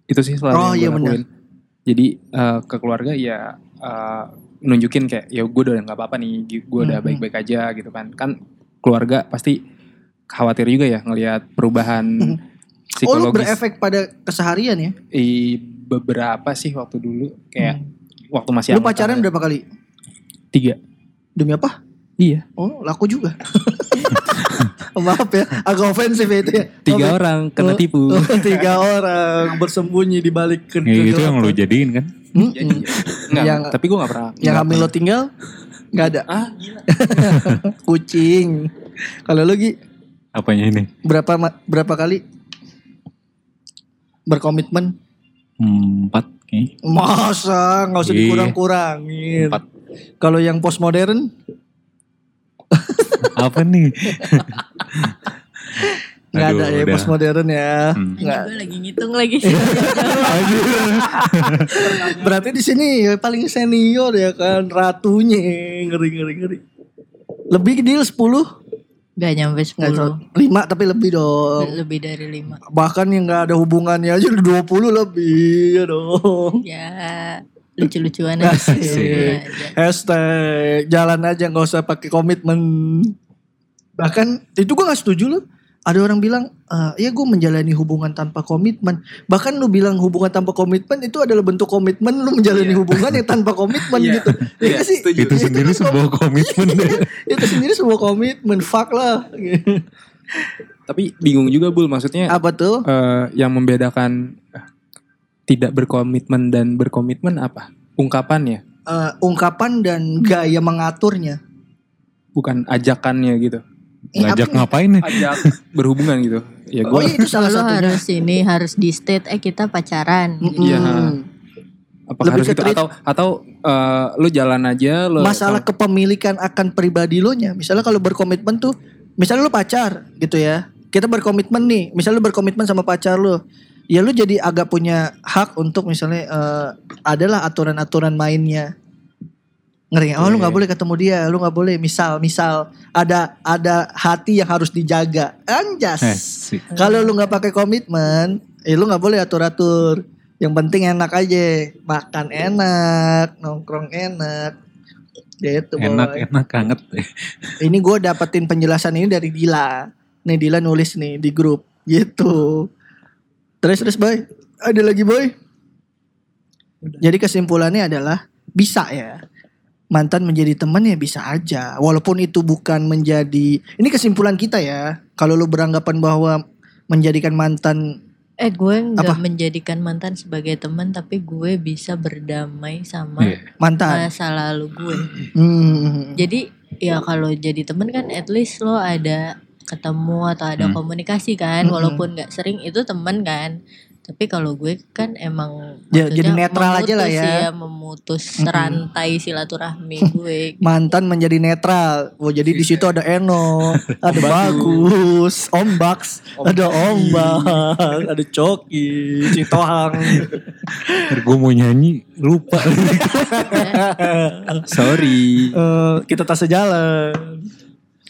Itu sih selalu Oh, yang iya. Jadi eh, ke keluarga ya eh, nunjukin kayak ya gue udah nggak apa-apa nih, gue udah baik-baik aja gitu kan. Kan keluarga pasti khawatir juga ya ngelihat perubahan oh lu psikologis. berefek pada keseharian ya I beberapa sih waktu dulu kayak waktu masih lu pacaran berapa kali tiga demi apa iya oh laku juga maaf ya agak ofensif ya itu ya tiga Oke. orang kena Oh, tipu oh, tiga orang bersembunyi di balik ke ya itu yang lu jadiin kan. Mm-mm. Jadi, Enggak, yang tapi gue gak pernah. yang hamil lo tinggal nggak ada. Ah, gila. Kucing. Kalau lo Gi, Apanya ini? berapa berapa kali berkomitmen? Empat kayaknya. Masa nggak usah Iya. dikurang-kurangin. Empat. Kalau yang postmodern Apa nih? nggak ada ya postmodern ya. Hmm. Nggak. gue lagi ngitung lagi. Berarti di sini ya paling senior ya kan ratunya ngeri ngeri ngeri. Lebih deal 10 Gak nyampe Nggak 10. tahu. 5 tapi lebih dong. Lebih dari 5. Bahkan yang nggak ada hubungannya aja udah 20 lebih ya dong. Ya lucu-lucuan aja. Asik. Lucu-lucuan aja. Hashtag jalan aja nggak usah pakai komitmen. Bahkan itu gue gak setuju loh. Ada orang bilang, "Eh, ya gue menjalani hubungan tanpa komitmen. Bahkan lu bilang hubungan tanpa komitmen itu adalah bentuk komitmen lu menjalani hubungan yang tanpa komitmen Iya. gitu. Ya Iya, sih? Itu sendiri kan sebuah komitmen. itu sendiri sebuah komitmen. Fuck lah. Tapi bingung juga Bul, maksudnya Apa tuh? eh, yang membedakan eh, tidak berkomitmen dan berkomitmen apa? Ungkapannya, Eh, ungkapan dan gaya mengaturnya. bukan ajakannya gitu. Eh, Ngajak apa- ngapain nih? Ajak berhubungan gitu. Ya Oh gue iya itu salah satunya. harus ini harus di state eh kita pacaran. Iya. apakah lebih harus gitu atau atau eh, lu jalan aja lu masalah kepemilikan akan pribadi lo nya. Misalnya kalau berkomitmen tuh, misalnya lo pacar gitu ya. Kita berkomitmen nih, misalnya lo berkomitmen sama pacar lo. Ya lu jadi agak punya hak untuk misalnya eh, adalah aturan-aturan mainnya. Ngeri? Oh lu nggak Iya. boleh ketemu dia, lu nggak boleh. Misal, misal ada ada hati yang harus dijaga. Anjas. Eh. Kalau lu nggak pakai komitmen, eh lu nggak boleh atur-atur. Yang penting enak aja, makan enak, nongkrong enak. Gitu boy. Enak, enak, hangat. Ini gue dapetin penjelasan ini dari Dila. Nih Dila nulis nih di grup, gitu. Terus terus boy, ada lagi boy. Jadi kesimpulannya adalah bisa ya. Mantan menjadi teman ya bisa aja. Walaupun itu bukan menjadi ini kesimpulan kita ya. Kalau lu beranggapan bahwa menjadikan mantan Eh gue Apa? nggak menjadikan mantan sebagai teman tapi gue bisa berdamai sama Iya. mantan. masa lalu gue. Hmm. Jadi ya kalau jadi temen kan at least lo ada ketemu atau ada Hmm. komunikasi kan Mm-mm. walaupun nggak sering itu temen kan. Tapi kalau gue kan emang Ya, jadi netral aja lah memutus ya. memutus Mm-mm. rantai silaturahmi gue. mantan menjadi netral. Oh jadi di situ ada Eno, ada bagus, Ombaks, ada Ombak, ada Coki, Citohang. Gue mau nyanyi, lupa. sorry Eh, kita tak sejalan.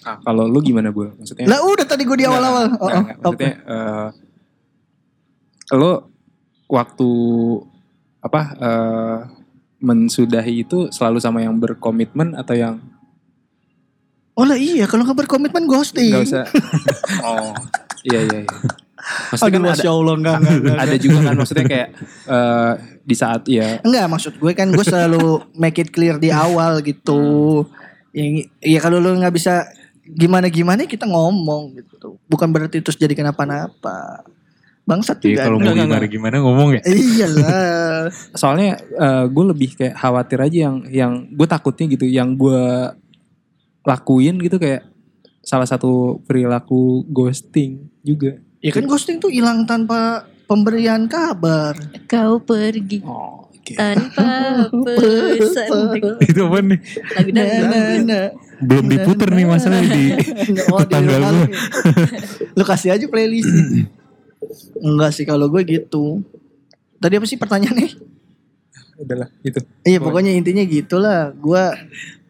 Ah, kalau lu gimana bu maksudnya Lah udah tadi gue di awal-awal. Oh, oh, maksudnya eh, lo waktu apa eh, mensudahi itu selalu sama yang berkomitmen atau yang Oh lah iya kalau nggak berkomitmen ghosting. nggak usah oh iya iya, iya. maksudnya Aduh kan ada, masya Allah enggak, enggak, enggak, ada juga kan maksudnya kayak eh, di saat ya Enggak maksud gue kan gue selalu make it clear di awal gitu. Ya, ya kalau lu nggak bisa gimana gimana kita ngomong gitu. Bukan berarti terus jadi kenapa-napa. Bangsat Jadi juga. kalau mau Enggak, enggak, gimana-gimana ngomong ya. Iyalah. soalnya eh, gue lebih kayak khawatir aja yang yang gue takutnya gitu yang gue lakuin gitu kayak salah satu perilaku ghosting juga ya kan ghosting tuh hilang tanpa pemberian kabar. Kau pergi oh oke tanpa pesan. Itu apa nih? Lagu Nah, nah, nah. Belum diputer nih masalah di Oh, di tanggal gue. lu. Lu kasih aja playlist. Enggak sih kalau gue gitu. Tadi apa sih pertanyaannya? udahlah itu Iya pokoknya intinya gitulah. Gua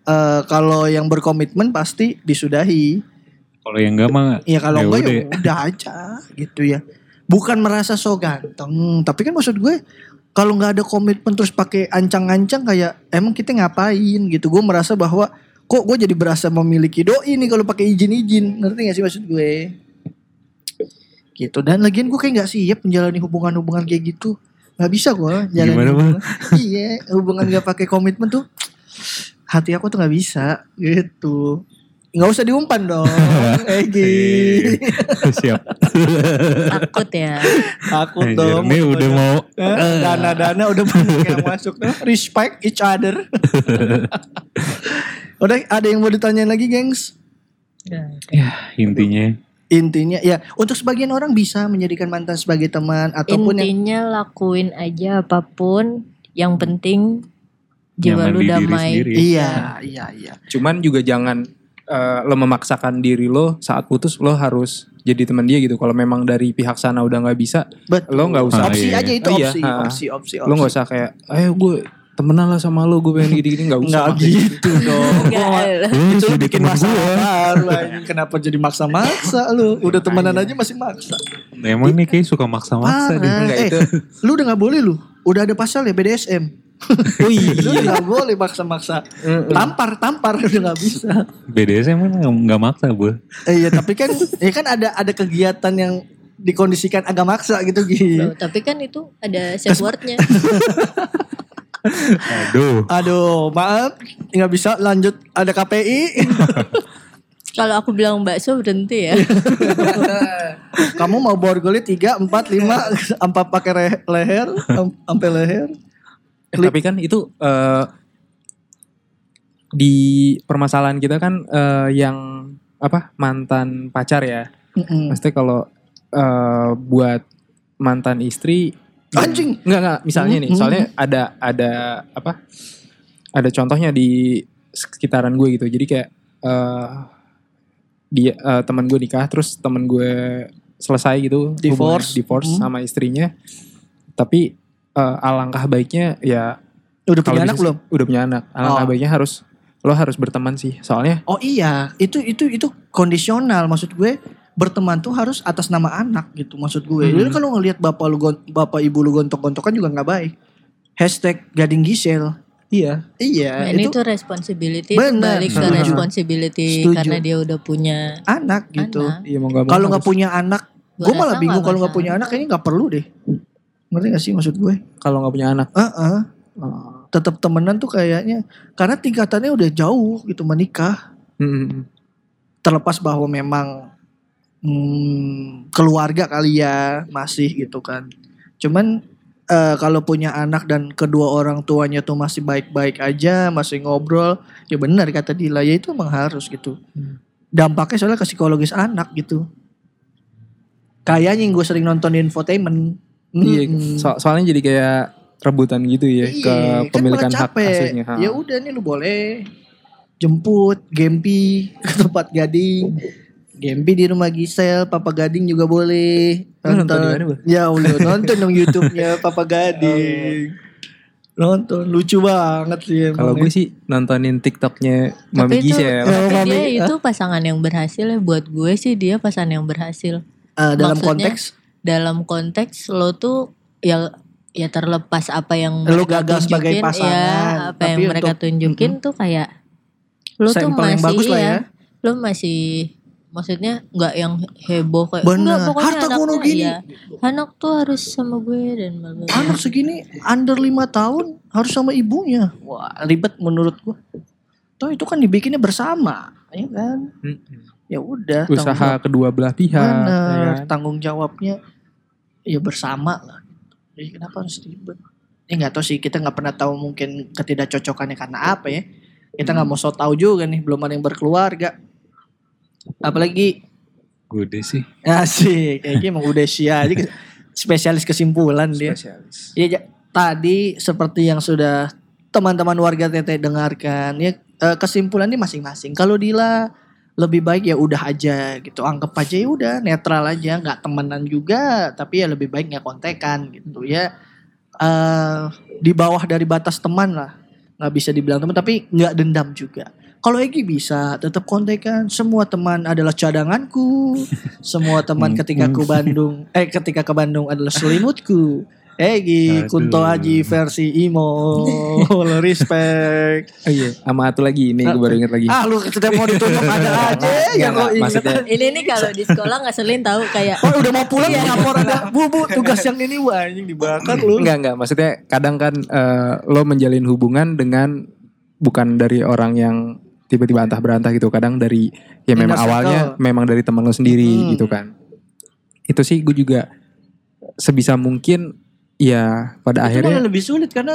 eh, kalau yang berkomitmen pasti disudahi. Kalau yang enggak mah Iya kalau Ya enggak udah ya. udah aja gitu ya. Bukan merasa so ganteng, tapi kan maksud gue kalau nggak ada komitmen terus pakai ancang-ancang kayak emang kita ngapain gitu. Gue merasa bahwa kok gue jadi berasa memiliki doi nih kalau pakai izin-izin. Ngerti gak sih maksud gue? Gitu dan lagian gue kayak nggak siap menjalani hubungan-hubungan kayak gitu. Nggak bisa gue jalan Gimana, Bang? hubungan. iya, hubungan gak pakai komitmen tuh hati aku tuh nggak bisa gitu. nggak usah diumpan dong, Egi. Siap. Takut ya. Takut Anjir, dong. Ini udah mau Eh, Dana-dana udah banyak yang masuk. Nah, Respect each other. udah ada yang mau ditanyain lagi, gengs? ya intinya Intinya ya untuk sebagian orang bisa menjadikan mantan sebagai teman ataupun yang Intinya lakuin aja apa pun. Yang penting jiwa lu damai. sendiri. iya iya iya. Cuman juga jangan eh, lo memaksakan diri lo saat putus lo harus jadi teman dia gitu. Kalau memang dari pihak sana udah nggak bisa, Betul. Lo nggak usah- opsi Ah, iya. aja itu Oh, iya. opsi, opsi, opsi, opsi. lo nggak usah kayak, ayo gue temenan lah sama lo, gue pengen gini-gini nggak usah. Nggak gitu dong. Enggak. Lu itu lu jadi bikin masalah. Kenapa jadi maksa-maksa lu? Udah temenan aja masih maksa. Emang nih kayak suka maksa-maksa deh. Parah. Enggak, eh, itu- lu udah gak boleh lu. Udah ada pasal ya BDSM. Oh iya. Lu udah gak boleh maksa-maksa. Tampar, tampar udah gak bisa. BDSM kan nggak- nggak maksa bu. Eh, iya tapi kan ya kan ada ada kegiatan yang dikondisikan agak maksa gitu gitu. Loh, tapi kan itu ada safe wordnya. Aduh. Aduh, maaf nggak bisa lanjut ada KPI. Kalau aku bilang bakso berhenti ya. Kamu mau borgolnya 3, 4, 5 sampai pakai leher, am- sampai leher. Eh, tapi kan itu eh, di permasalahan kita kan eh, yang apa mantan pacar ya. Mm-mm. Maksudnya kalau eh, buat mantan istri Anjing. Enggak enggak misalnya nih, Hmm, soalnya ada ada apa? Ada contohnya di sekitaran gue gitu. Jadi kayak eh dia eh, teman gue nikah terus teman gue selesai gitu Divorce. divorce Hmm. sama istrinya. Tapi eh, alangkah baiknya ya Udah punya anak bisa- belum? Udah punya anak. Alangkah Oh. baiknya harus lo harus berteman sih. Soalnya Oh iya, itu itu itu kondisional maksud gue berteman tuh harus atas nama anak gitu maksud gue. Hmm. Jadi kalau ngelihat bapak lu bapak ibu lu gontok-gontokan juga nggak baik. Hashtag gading Gisel. iya. Iya, Nah, ini itu tuh responsibility itu Benar. balik ke responsibility Setuju. karena dia udah punya anak gitu. anak. Iya mau gak mau Kalau nggak punya anak, Gua gue malah bingung kalau nggak punya anak kayaknya nggak perlu deh. Ngerti gak sih maksud gue? kalau nggak punya anak. Heeh. Oh. Tetap temenan tuh kayaknya karena tingkatannya udah jauh gitu menikah. Hmm. terlepas bahwa memang hmm, keluarga kali ya masih gitu kan. Cuman eh, kalau punya anak dan kedua orang tuanya tuh masih baik-baik aja, masih ngobrol, ya benar kata Dila ya itu emang harus gitu. Hmm. Dampaknya soalnya ke psikologis anak gitu. Kayaknya gue sering nonton di infotainment. Iya, Mm-mm. so- soalnya jadi kayak rebutan gitu ya Iya, ke kan pemilikan malah hak. Ha. Ya udah nih lu boleh jemput Gempi ke tempat Gading. Gempi di rumah Gisel, Papa Gading juga boleh. Nonton Bu? Ya udah nonton dong YouTube-nya Papa Gading. Nonton lucu banget sih. Kalau gue sih nontonin TikToknya Mami Tapi itu, Gisel. Oh, tapi Mami, dia ah. itu pasangan yang berhasil ya buat gue sih dia pasangan yang berhasil. Eh, dalam maksudnya- konteks Dalam konteks lo tuh ya ya terlepas apa yang Lo gagal sebagai tunjukin, pasangan, ya, apa yang tapi mereka untuk- tunjukin tuh kayak lo tuh masih iya, ya. lo masih maksudnya nggak yang heboh kayak Bener. enggak pokoknya Harta gono gini. iya, anak tuh harus sama gue dan bla. Anak segini under 5 tahun harus sama ibunya. Wah, ribet menurut gua. Toh itu kan dibikinnya bersama, ya kan? Ya udah, tanggung Usaha jawab- kedua belah pihak. ya Bener, kan? tanggung jawabnya ya bersama lah. Jadi kenapa harus ribet? Ya nggak tahu sih, kita nggak pernah tahu mungkin ketidakcocokannya karena apa ya. Kita nggak mau so tahu juga nih, belum ada yang berkeluarga. Apalagi Gue deh sih. asik, kayaknya emang udah sia aja spesialis kesimpulan dia. Spesialis. Ya tadi seperti yang sudah teman-teman warga TT dengarkan ya eh, kesimpulannya masing-masing. Kalau Dila lebih baik ya udah aja gitu, anggap aja ya udah netral aja, nggak temenan juga, tapi ya lebih baik nggak kontekan gitu ya. eh di bawah dari batas teman lah, nggak bisa dibilang teman, tapi nggak dendam juga. Kalau Egi bisa tetap kontekan, semua teman adalah cadanganku, semua teman ketika ke Bandung, eh ketika ke Bandung adalah selimutku. Egi, Aduh. Kunto Aji versi emo, respect. Oh iya, sama satu lagi ini gue baru inget lagi. Ah lu setiap mau ditunjuk ada aja Nggak, ya nggak, kok inget. maksudnya Ini nih kalau di sekolah ngeselin tahu kayak Oh udah mau pulang lapor ada bu bu tugas yang ini wah anjing dibakar lu. Enggak enggak maksudnya kadang kan eh, lo menjalin hubungan dengan bukan dari orang yang tiba-tiba antah berantah gitu kadang dari ya memang Inner circle. awalnya memang dari teman lo sendiri Hmm. gitu kan itu sih gue juga sebisa mungkin ya pada Itu malah akhirnya lebih sulit karena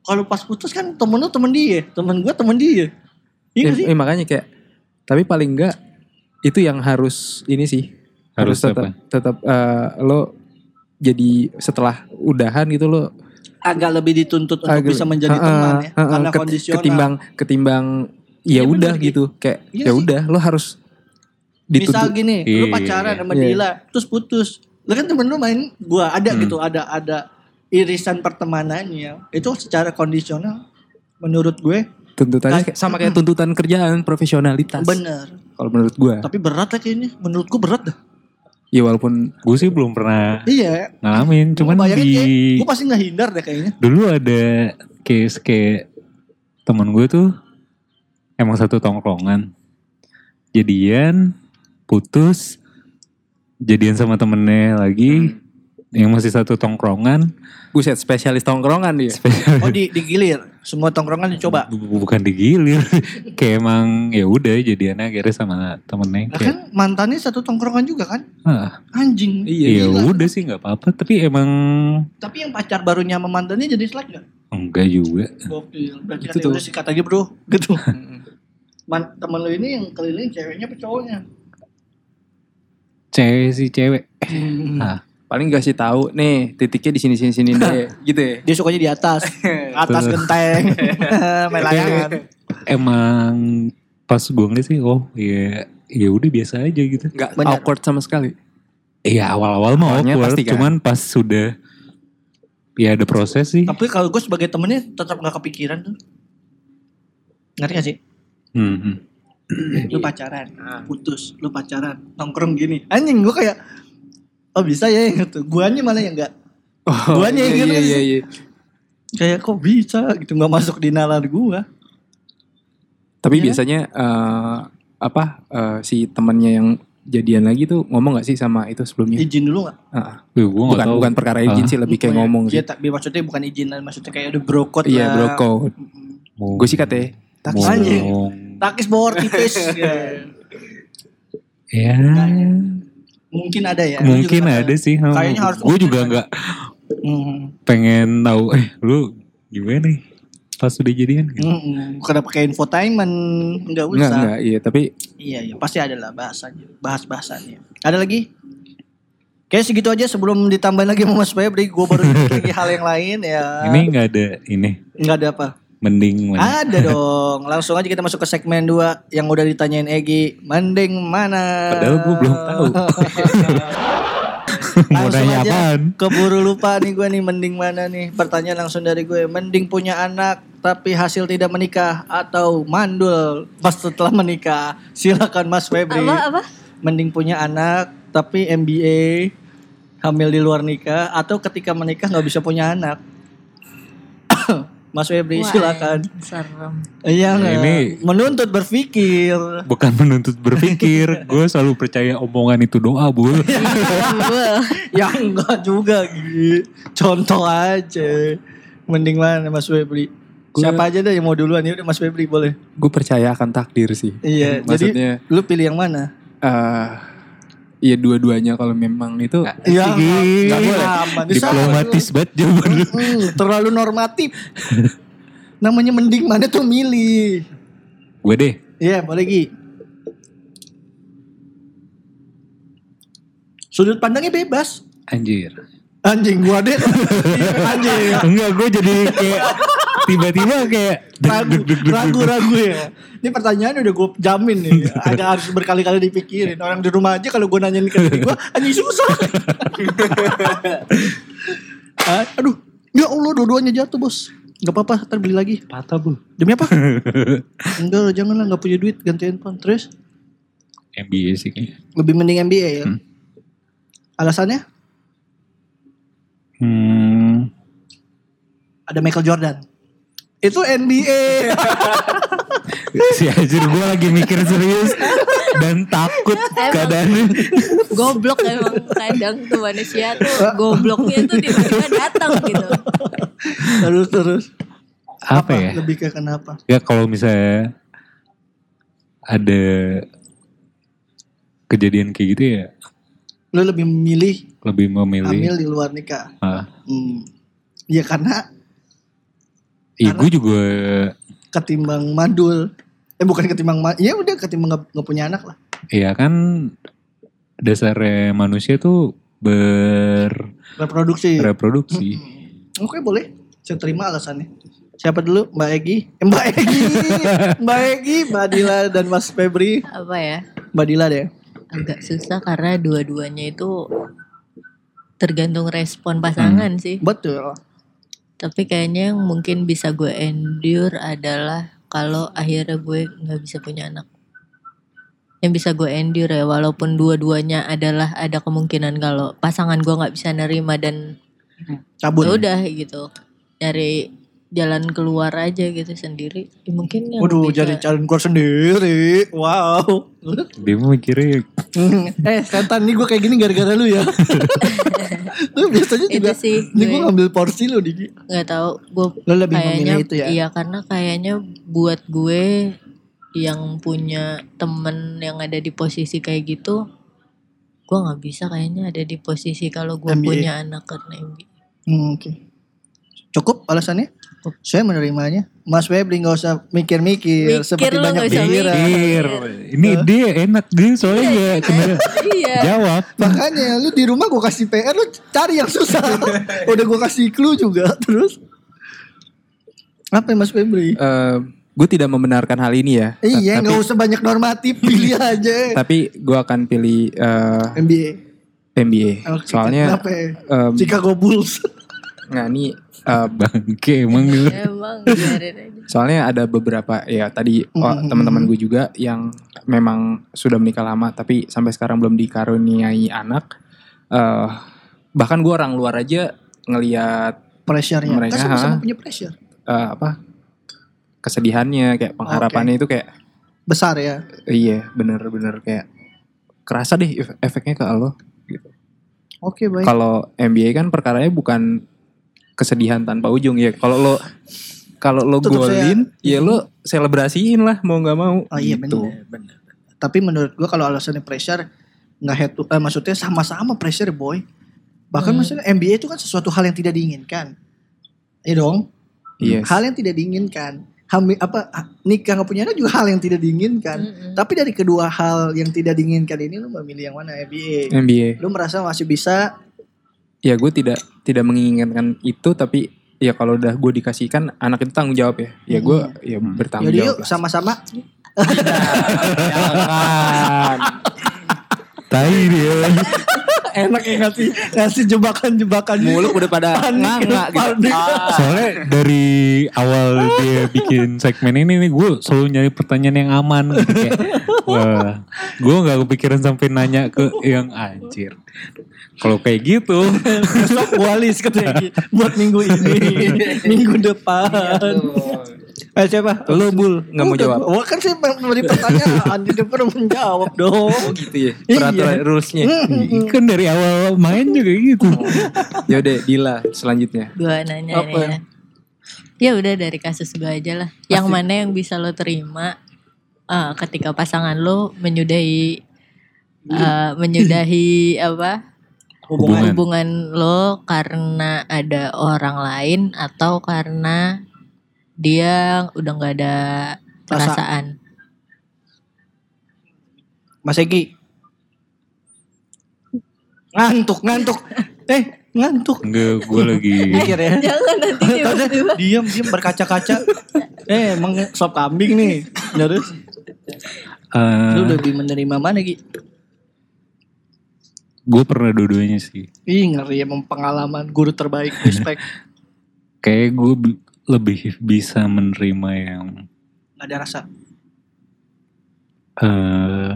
kalau pas putus kan temen lu temen dia, temen gue temen dia. Iya nggak sih? eh, eh, makanya kayak tapi paling enggak itu yang harus ini sih Harus tetap apa? tetap eh, lo jadi setelah udahan gitu lo Agak lebih dituntut untuk agak- bisa menjadi Heeh, teman ya, heeh, karena ket- kondisional. ketimbang ketimbang ya Iya, udah gitu kayak Iya ya udah lo harus Misal dituntut gini, lu Iya. pacaran sama Iya. Dila, terus putus. Lu kan temen lu main, gua ada Hmm. gitu, ada ada irisan pertemanannya. Itu secara kondisional menurut gue tuntutannya Kayak- sama kayak tuntutan kerjaan profesionalitas bener. kalau menurut gua Tapi berat lah kayaknya, menurut gue berat dah. ya walaupun Gue sih belum pernah Iya, ngalamin. Cuman di gue pasti ngehindar deh kayaknya. dulu ada case kayak temen gue tuh emang satu tongkrongan. Jadian, putus, jadian sama temennya lagi yang masih satu tongkrongan. buset spesialis tongkrongan dia Oh di digilir, semua tongkrongan dicoba. Bu- Bukan digilir, kayak emang ya udah jadiannya akhirnya sama temennya. Nah Kayak, kan mantannya satu tongkrongan juga kan? ah, Anjing. ya Gila. udah sih nggak apa-apa. Tapi emang Tapi yang pacar barunya sama mantannya jadi selek gak? enggak juga. Gokil. Berarti Itu kan ya udah sikat aja bro. Gitu. Man, temen lu ini yang keliling ceweknya apa cowoknya? Cewek sih cewek. Hmm. Ah, paling gak sih tahu nih titiknya di sini sini sini deh gitu ya Dia sukanya di atas. atas genteng. Main layangan. emang pas gue ngeliat sih, oh ya ya udah biasa aja gitu. nggak Bener. awkward sama sekali Iya awal-awal mah awkward, pasti kan. cuman pas sudah ya ada proses sih. Tapi kalau gue sebagai temennya tetap gak kepikiran tuh. Ngerti gak sih? Hmm, hmm. Lu pacaran, putus, lu pacaran, nongkrong gini. Anjing gue kayak, oh bisa ya gitu. Guanya malah yang gak. oh, Guanya iya, gitu iya, sih. iya, iya. Kayak kok bisa gitu gak masuk di nalar gua. tapi Iya. biasanya eh, apa eh, si temannya yang jadian lagi tuh ngomong gak sih sama itu sebelumnya Izin dulu gak? Wih, gue bukan bukan perkara izin Ah. sih lebih kayak ngomong Iya, sih tapi maksudnya bukan izin maksudnya kayak ada brokot iya lah. bro code Mau- gue sikat ya Takis anjing. Takis bor tipis. Ya. Ya, Mungkin ada ya. Mungkin juga ada sih. Kayaknya harus Gue juga nggak Hmm. pengen tahu. Eh, lu gimana nih? Pas udah jadian gitu. Hmm. Bukan pakai infotainment, enggak usah. enggak enggak iya tapi Iya, iya, pasti ada lah bahasannya, bahas-bahasannya. Ada lagi? Kayak segitu aja sebelum ditambahin lagi sama Mas Febri, gue baru lagi hal yang lain ya. Ini nggak ada ini. Enggak ada apa? Mending mana? Ada dong. Langsung aja kita masuk ke segmen 2 yang udah ditanyain Egi. Mending mana? Padahal gue belum tahu. Mau Langsung nanya aja. apaan? Keburu lupa nih gue nih mending mana nih Pertanyaan langsung dari gue Mending punya anak tapi hasil tidak menikah Atau mandul pas setelah menikah Silakan Mas Febri Apa apa? Mending punya anak tapi MBA Hamil di luar nikah Atau ketika menikah nggak bisa punya anak Mas Febri Wah, silakan Serem. Iya nggak? Ini- Menuntut berpikir Bukan menuntut berpikir. gue selalu percaya omongan itu doa, Bu. Ya enggak juga Gi. Contoh aja Mending mana Mas Febri Gua- Siapa aja deh yang mau duluan ya udah Mas Febri boleh gue percaya akan takdir sih Iya maksudnya Jadi lu pilih yang mana eh iya dua-duanya kalau memang itu Ya Ih, nggak boleh. Diplomatis banget jawaban lu. Terlalu normatif. Namanya mending mana tuh milih. Gue deh. Iya boleh Gi. Sudut pandangnya bebas. Anjir. Anjing gua deh. Anjing. Enggak, gue jadi kayak tiba-tiba kayak ragu ragu ragu ya. Ini pertanyaan udah gue jamin nih. Ada harus berkali-kali dipikirin. Orang di rumah aja kalau gue nanyain ke diri gue anjing susah. Ah, aduh. Ya Allah dua-duanya jatuh bos. Nggak apa-apa ntar beli lagi. Patah bu. demi apa? Enggak jangan lah nggak punya duit ganti handphone. Terus? MBA sih kayaknya. lebih mending MBA ya? Hmm. alasannya? Hmm, ada Michael Jordan itu NBA si Azir gue lagi mikir serius dan takut keadaannya. Goblok emang kadang tuh manusia tuh gobloknya tuh tiba-tiba datang gitu. terus terus Apa ya? lebih ke kenapa Ya kalau misalnya ada kejadian kayak gitu ya Lu lebih memilih lebih memilih hamil di luar nikah. ah, Hmm. Ya karena Iya, gue juga ketimbang mandul. Eh bukan ketimbang ma ya udah ketimbang nggak nggak punya anak lah. Iya kan dasarnya manusia tuh Reproduksi. bereproduksi. Hmm. Oke boleh. Saya terima alasannya. Siapa dulu? Mbak Egi? Eh, Mbak Egi. Mbak Egi, Mbak Dila dan Mas Febri. Apa ya? Mbak Dila deh. Agak susah karena dua-duanya itu tergantung respon pasangan sih. Betul. Tapi kayaknya yang mungkin bisa gue endure adalah kalau akhirnya gue nggak bisa punya anak. Yang bisa gue endure ya walaupun dua-duanya adalah ada kemungkinan kalau pasangan gue nggak bisa nerima dan Cabut. ya udah gitu. Nyari jalan keluar aja gitu sendiri. Ya mungkin yang Waduh, bisa- jadi calon keluar sendiri. Wow. Dia mikirnya eh, setan nih gue kayak gini gara-gara lu ya. lu biasanya itu juga. sih Ini gue ngambil porsi lu di. nggak tahu gue Lu lebih kayaknya memilih itu ya. iya karena kayaknya buat gue yang punya temen yang ada di posisi kayak gitu gue nggak bisa kayaknya ada di posisi kalau gue punya anak karena MBA. Hmm, Oke. Cukup alasannya? Saya menerimanya. Mas Febri nggak usah mikir-mikir Mikir seperti banyak pikiran. pikir. Ini dia enak dia soalnya nggak kena iya jawab. Makanya lu di rumah gue kasih PR lu cari yang susah. Udah gue kasih clue juga terus. Apa ya, Mas Febri? Eh, gue tidak membenarkan hal ini ya. Iya, tapi, nggak usah banyak normatif, pilih aja. tapi gue akan pilih eh, NBA. NBA. Oke, Soalnya kenapa ya? em, Chicago Bulls. nggak nih eh, Bangke emang dia. emang soalnya ada beberapa ya tadi oh, Mm-mm. teman-teman gue juga yang memang sudah menikah lama tapi sampai sekarang belum dikaruniai anak. Eh, bahkan gue orang luar aja ngelihat Pressure-nya. Mereka, Kan punya pressure. eh, apa kesedihannya kayak pengharapannya itu kayak Besar ya. iya bener-bener kayak kerasa deh ef- efeknya ke lo. Oke, baik. Kalau MBA kan perkaranya bukan kesedihan tanpa ujung ya. Kalau lo kalau lo saya- golin, ya lo selebrasiin lah mau nggak mau. Oh iya gitu. benar, benar. Tapi menurut gua kalau alasannya pressure nggak head to, eh, maksudnya sama-sama pressure boy. Bahkan Hmm. maksudnya NBA itu kan sesuatu hal yang tidak diinginkan. Iya dong. Yes. Hal yang tidak diinginkan. Hamil apa nikah nggak punya anak juga hal yang tidak diinginkan. Mm-mm. Tapi dari kedua hal yang tidak diinginkan ini lu memilih yang mana NBA? NBA. Lu merasa masih bisa Ya gue tidak tidak menginginkan itu tapi ya kalau udah gue dikasihkan anak itu tanggung jawab ya. Ya gue ya bertanggung Jadi jawab. yuk lah. sama-sama Jangan. Tai dia. enak ya ngasih ngasih jebakan-jebakan Mulut udah pada nganga gitu. Ah. Soalnya dari awal dia bikin segmen ini nih gue selalu nyari pertanyaan yang aman. Gitu. Kayak, wah, gue nggak kepikiran sampai nanya ke yang anjir. Kalau kayak gitu, Besok walis katanya buat minggu ini, minggu depan. Eh siapa? Lo bul nggak mau jawab. Wah kan saya memberi pertanyaan, dia perlu menjawab dong. Oh gitu ya. Iya. Peraturan rulesnya. kan dari awal main juga gitu. Ya udah Dila selanjutnya. gue nanya Apa? nih ya. Ya udah dari kasus gue aja lah. Yang mana yang bisa lo terima eh, ketika pasangan lo menyudahi eh, menyudahi apa Hubungan. hubungan lo karena ada orang lain atau karena dia udah nggak ada Rasa. perasaan. Mas Egi. Ngantuk, ngantuk. Eh, ngantuk. Enggak, gue lagi Mikir ya. Jangan nanti tiba-tiba. diam, diam berkaca-kaca. Eh, emang sop kambing nih. Terus, eh, lu lebih menerima mana Gi? Gue pernah dua-duanya sih. Ih, ngeri emang pengalaman guru terbaik, respect. Kayak gue bi- lebih bisa menerima yang Gak ada rasa. eh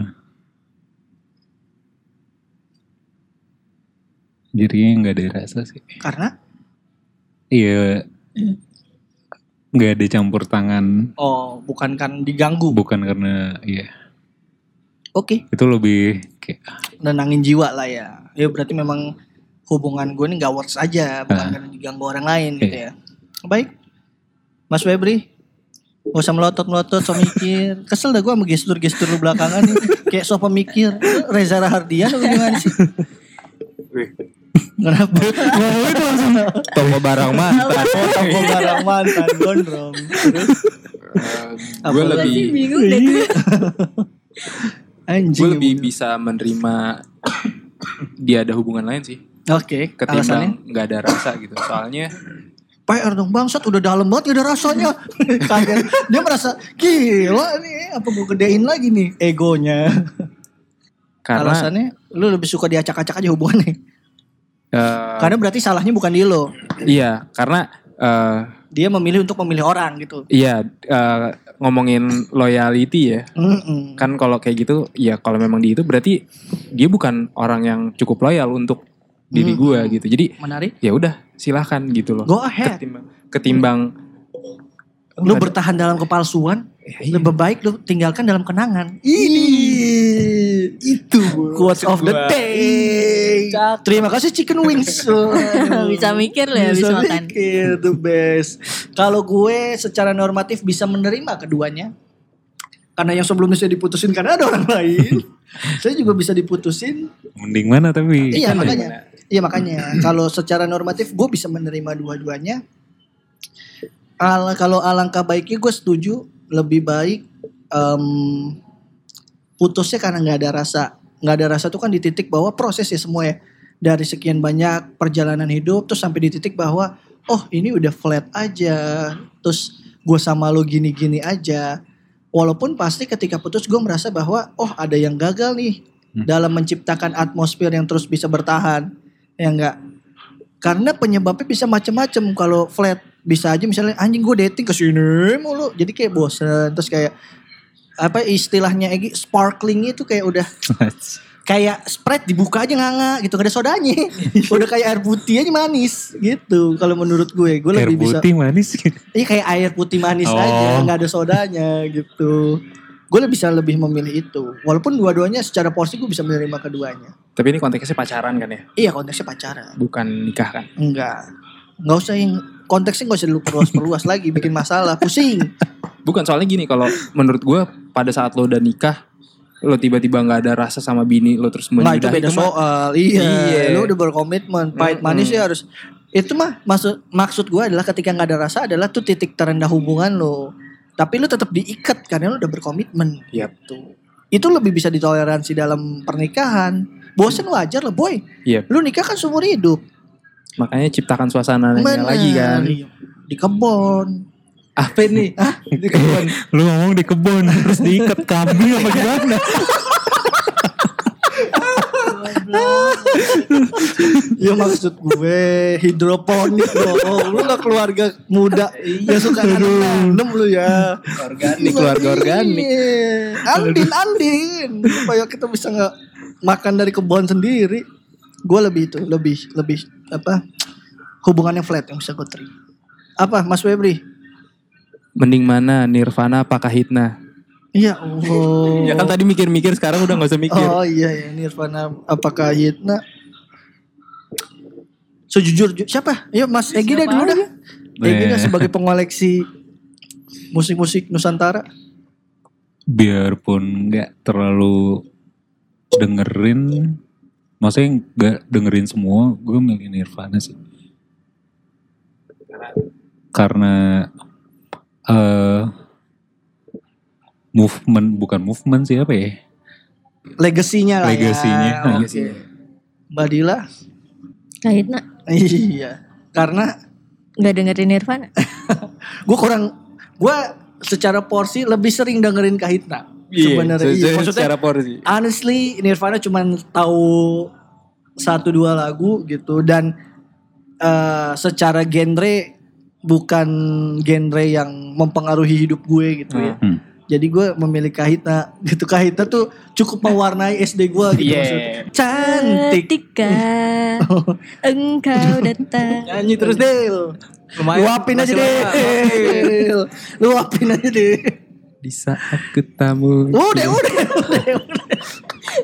jadinya nggak ada rasa sih. Karena Iya, nggak ada campur tangan. oh, bukan kan diganggu. Bukan karena, iya Oke, itu lebih kayak nenangin jiwa lah ya. Ya berarti memang hubungan gue ini gak works aja, bukan Ah. karena diganggu orang lain gitu ya. Baik, Mas Febri, Gak usah melotot-melotot so mikir. Kesel dah gue sama gestur-gestur lu belakangan nih. Kayak so pemikir. Reza Rahardian atau gimana sih? Kenapa? Toko barang mantan. Oh, toko barang mantan gondrong. Terus gue Apa lebih bingung deh gue. Anjing. gue lebih bisa menerima dia ada hubungan lain sih Oke, alasannya? ketimbang nggak ada rasa gitu soalnya PR dong bangsat udah dalam banget gak ada rasanya. Kaget. Dia merasa gila nih apa gue gedein lagi nih egonya. karena Alasannya lu lebih suka diacak-acak aja hubungannya. eh, Karena berarti salahnya bukan di lo. iya karena eh, Dia memilih untuk memilih orang gitu. iya eh, ngomongin loyalty ya Mm-mm. kan kalau kayak gitu ya kalau memang di itu berarti dia bukan orang yang cukup loyal untuk diri Hmm. gue gitu jadi Menarik. ya udah silahkan gitu loh Go ahead. ketimbang ketimbang Lu bertahan dalam kepalsuan, Ya, iya. lebih baik lu tinggalkan dalam kenangan. Ini itu quotes of the day. Terima kasih chicken wings. Bisa mikir lo ya, bisa makan. mikir, the best. Kalau gue secara normatif bisa menerima keduanya. Karena yang sebelumnya saya diputusin karena ada orang lain. saya juga bisa diputusin. Mending mana tapi? Iya Kan makanya. Iya makanya. Kalau secara normatif gue bisa menerima dua-duanya. Al kalau alangkah baiknya gue setuju lebih baik em, putusnya karena nggak ada rasa. Nggak ada rasa tuh kan di titik bahwa proses ya semua ya. Dari sekian banyak perjalanan hidup terus sampai di titik bahwa oh ini udah flat aja. Terus gue sama lo gini-gini aja. Walaupun pasti ketika putus gue merasa bahwa oh ada yang gagal nih Hmm. dalam menciptakan atmosfer yang terus bisa bertahan. Ya enggak? Karena penyebabnya bisa macam-macam kalau flat bisa aja misalnya anjing gue dating ke sini mulu jadi kayak bosen terus kayak apa istilahnya Egi? Sparkling itu kayak udah kayak Sprite dibuka aja nganga gitu. Gak ada sodanya. Udah kayak air putih aja manis gitu kalau menurut gue. Gue Air lebih bisa putih manis. iya kayak air putih manis Oh. aja nggak ada sodanya gitu. Gue lebih bisa lebih memilih itu. Walaupun dua-duanya secara porsi gue bisa menerima keduanya. Tapi ini konteksnya pacaran kan ya? Iya konteksnya pacaran. Bukan nikah kan? Enggak nggak usah yang konteksnya nggak usah lu perluas-perluas lagi bikin masalah pusing bukan soalnya gini kalau menurut gue pada saat lo udah nikah lo tiba-tiba nggak ada rasa sama bini lo terus nah itu menyudahi beda soal. Iya, Iya. lu udah berkomitmen. Pahit Mm-mm. manis ya harus itu mah maksud maksud gue adalah ketika nggak ada rasa adalah tuh titik terendah hubungan lo. Tapi lu tetap diikat karena lu udah berkomitmen. Yap. gitu. Itu lebih bisa ditoleransi dalam pernikahan. Bosen wajar lah boy. Iya. lu nikah kan seumur hidup. Makanya ciptakan Bener. lagi kan. Di kebon apa nih ah di kebon Lu ngomong di kebun terus diikat kambing apa gimana? Ya maksud gue hidroponik dong. Lu gak keluarga muda yang suka nanam lu ya. organik keluarga organik Iya. Andin, Andin. Supaya kita bisa nggak makan dari kebun sendiri. Gue lebih itu, lebih, lebih apa? Hubungan yang flat yang bisa gue terima. Apa Mas Febri? Mending mana Nirvana apakah Hitna Iya, oh. ya kan tadi mikir-mikir sekarang udah nggak usah mikir Oh iya ya Nirvana apakah Hitna? Sejujur siapa? Ayo Mas Egi dah dulu dah. Egi dah sebagai pengoleksi musik-musik Nusantara. Biarpun nggak terlalu dengerin, maksudnya nggak dengerin semua, gue milih Nirvana sih. Karena eh movement bukan movement sih apa ya? Legasinya lah Legasinya, ya. ha. Oke. Mbak Dila? Kahitna Iya. Karena nggak dengerin Nirvana. gue kurang, gue secara porsi lebih sering dengerin Kahitna. Sebenarnya. Iya. Maksudnya secara porsi honestly Nirvana cuma tahu satu dua lagu gitu dan eh, secara genre bukan genre yang mempengaruhi hidup gue gitu ya. Hmm. Jadi gue memilih Kahitna gitu Kahitna tuh cukup mewarnai SD gue gitu Iya. maksudnya. Cantik. Ketika engkau datang. Nyanyi terus Del. Luapin aja deh. Del. Luapin aja deh. di saat ketemu Udah, udah, udah, udah.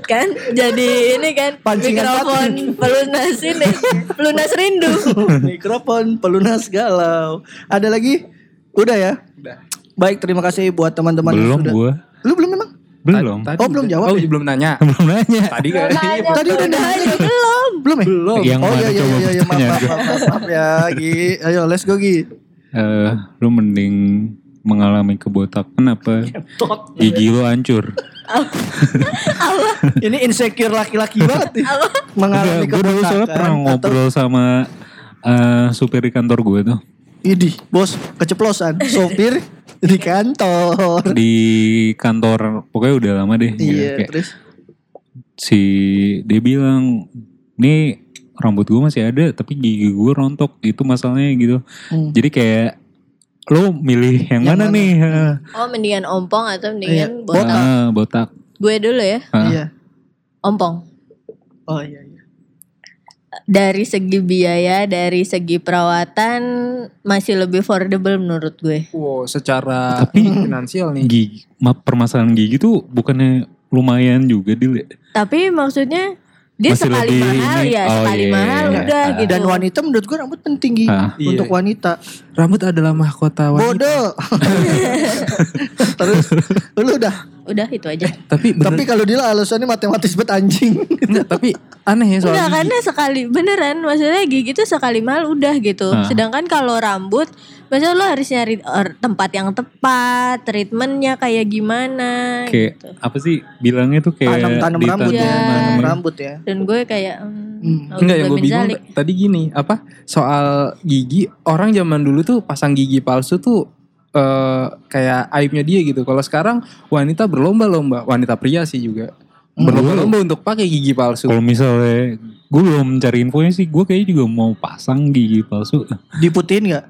Kan jadi ini kan Pancingan mikrofon pelunas ini pelunas rindu Mikrofon pelunas galau. Ada lagi? Udah ya? Udah. Baik, terima kasih buat teman-teman yang Belum sudah. gue. Lu belum memang? Belum. Tadi, Oh, belum jawab Oh, ya? belum nanya. Belum nanya. Tadi kan. Tadi udah nanya. belum. Belum ya? Belum. Yang oh iya iya iya, iya. Maaf, maaf, maaf, maaf, maaf ya Gi. Ayo let's go Gi. Eh, lu mending mengalami kebotakan apa gigi lu hancur? Ini insecure laki-laki banget nih. Mengalami gue dulu soalnya kebotakan pernah atau ngobrol sama eh, supir di kantor gue tuh. Idih, bos keceplosan. Sopir di kantor. Di kantor, pokoknya udah lama deh. gitu. Iya, Kayak terus si dia bilang, nih rambut gue masih ada tapi gigi gue rontok itu masalahnya gitu. Hmm. Jadi kayak lo milih yang, Yang mana, mana? nih? Oh mendingan ompong atau Iya, mendingan botak. botak? Ah, botak. Gue dulu ya, Ah. Iya. ompong. Oh iya iya. Dari segi biaya, dari segi perawatan masih lebih affordable menurut gue. Wow, secara Tapi- finansial nih. Gigi, ma- permasalahan gigi tuh bukannya lumayan juga Dil ya? Tapi maksudnya dia Masih sekali lebih mahal ini- ya, oh, sekali iya, mahal iya, udah iya. gitu. Dan wanita menurut gue rambut penting Gi. Ah. Untuk Iya. wanita. Rambut adalah mahkota wanita. Bodoh. Terus lu udah. Udah itu aja. Tapi bener, Tapi kalau dia alasannya matematis bet anjing. enggak, tapi aneh ya soal Enggak gigi. karena sekali beneran maksudnya gigi tuh sekali mahal udah gitu. Ah. Sedangkan kalau rambut maksudnya lo harus nyari or- tempat yang tepat, treatmentnya kayak gimana Kayak gitu. apa sih bilangnya tuh kayak Tanam-tanam ditanam- rambut ya. Tanam rambut ya. Dan gue kayak hmm, Hmm. Nauzubillah Enggak yang gue bingung tadi gini apa soal gigi orang zaman dulu tuh pasang gigi palsu tuh eh kayak aibnya dia gitu. Kalau sekarang wanita berlomba-lomba, wanita pria sih juga berlomba-lomba untuk pakai gigi palsu. Kalau misalnya gue belum mencari infonya sih, gue kayaknya juga mau pasang gigi palsu. Diputihin gak?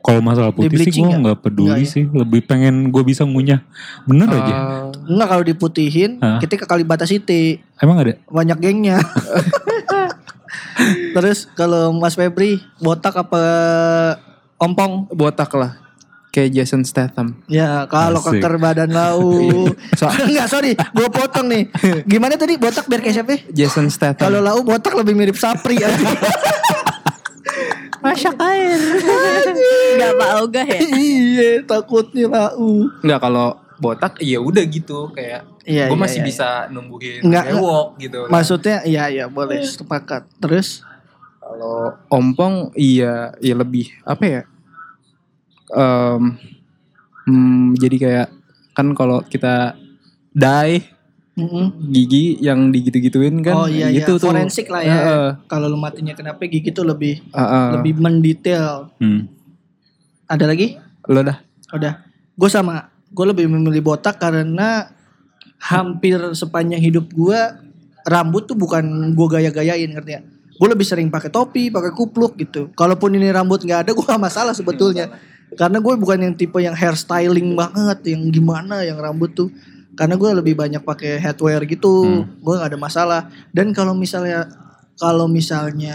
Kalau masalah putih sih gue nggak? nggak peduli Nggak ya? sih, lebih pengen gue bisa ngunyah. Bener aja. Ah, Enggak kalau diputihin Hah? kita ke Kalibata City. Emang ada? Banyak gengnya. Terus kalau Mas Febri botak apa ompong? botak lah. Kayak Jason Statham. Ya kalau keker badan lau. So- Enggak sorry, gue potong nih. Gimana tadi botak biar kayak siapa? Jason Statham. Kalau lau botak lebih mirip Sapri aja. Masak air. Gak pak ogah ya. iya takutnya lau. Enggak kalau botak ya udah gitu kayak Iya, gue iya, masih iya, bisa numbuhin Enggak, rewok gitu. Maksudnya iya iya boleh sepakat. Terus Kalau ompong iya ya lebih apa ya? Em, hmm, jadi kayak kan kalau kita dye mm-mm. gigi yang digitu-gituin kan oh iya iya gitu tuh. forensik lah ya. Heeh, Kalau lu matinya kenapa gigi tuh lebih heeh. lebih mendetail. Hmm. Ada lagi? lo dah Udah. Gue sama. Gue lebih memilih botak karena hampir sepanjang hidup gue rambut tuh bukan gue gaya-gayain ngerti ya. Gue lebih sering pakai topi, pakai kupluk gitu. Kalaupun ini rambut nggak ada, gue gak masalah sebetulnya. Karena gue bukan yang tipe yang hairstyling banget, yang gimana, yang rambut tuh. Karena gue lebih banyak pakai headwear gitu, gue gak ada masalah. Dan kalau misalnya, kalau misalnya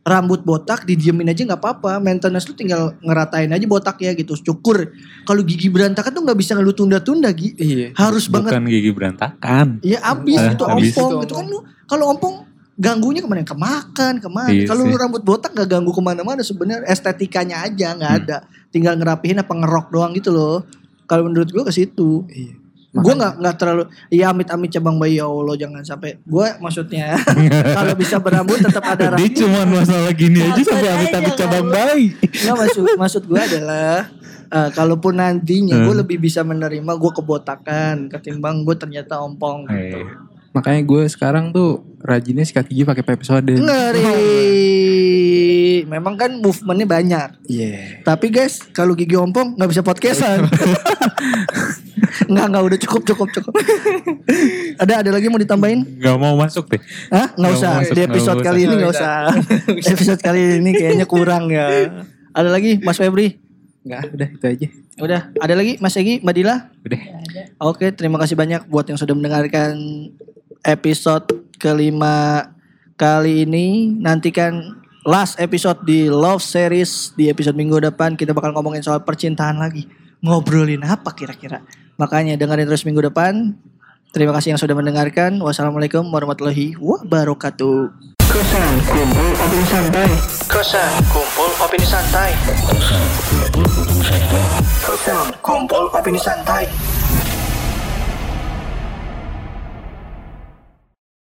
rambut botak didiemin aja nggak apa-apa. Maintenance lu tinggal ngeratain aja botaknya gitu. Cukur kalau gigi berantakan tuh nggak bisa lu tunda-tunda Gi. Iya. Harus banget. Bukan gigi berantakan. ya abis Eh, itu abis. ompong Itu itu kan lu. Kalau ompong ganggunya ke mana? Kemakan ke mana? Iya kalau rambut botak gak ganggu ke mana-mana sebenarnya estetikanya aja nggak Hmm. ada. Tinggal ngerapihin apa ngerok doang gitu loh. Kalau menurut gua ke situ. Iya gue nggak nggak terlalu ya amit-amit cabang bayi ya Allah jangan sampai. Gue maksudnya kalau bisa berambut tetap ada Dia rambut cuma masalah gini aja sampai amit-amit cabang bayi. Nggak maksud maksud gue adalah eh, kalaupun nantinya gue Hmm. lebih bisa menerima gue kebotakan ketimbang gue ternyata ompong gitu. Eh, makanya gue sekarang tuh rajinnya sikat gigi pakai episode Ngeri. Memang kan movementnya banyak. iya Tapi guys, kalau gigi ompong nggak bisa podcastan. nggak nggak udah cukup cukup cukup. ada ada lagi mau ditambahin? Gak mau masuk deh. Hah? Nggak Nggak usah. masuk, Di episode nggak kali ini nggak usah. usah. episode kali ini kayaknya kurang ya. Ada lagi Mas Febri? nggak udah itu aja Udah. Ada lagi Mas Egi, Mbak Dila? Udah. Oke, terima kasih banyak buat yang sudah mendengarkan episode kelima kali ini. Nantikan last episode di Love Series di episode minggu depan. Kita bakal ngomongin soal percintaan lagi. Ngobrolin apa kira-kira? Makanya dengerin terus minggu depan. Terima kasih yang sudah mendengarkan. Wassalamualaikum warahmatullahi wabarakatuh. Kosan kumpul opini santai. Kosan kumpul opini santai. Kosan kumpul opini santai.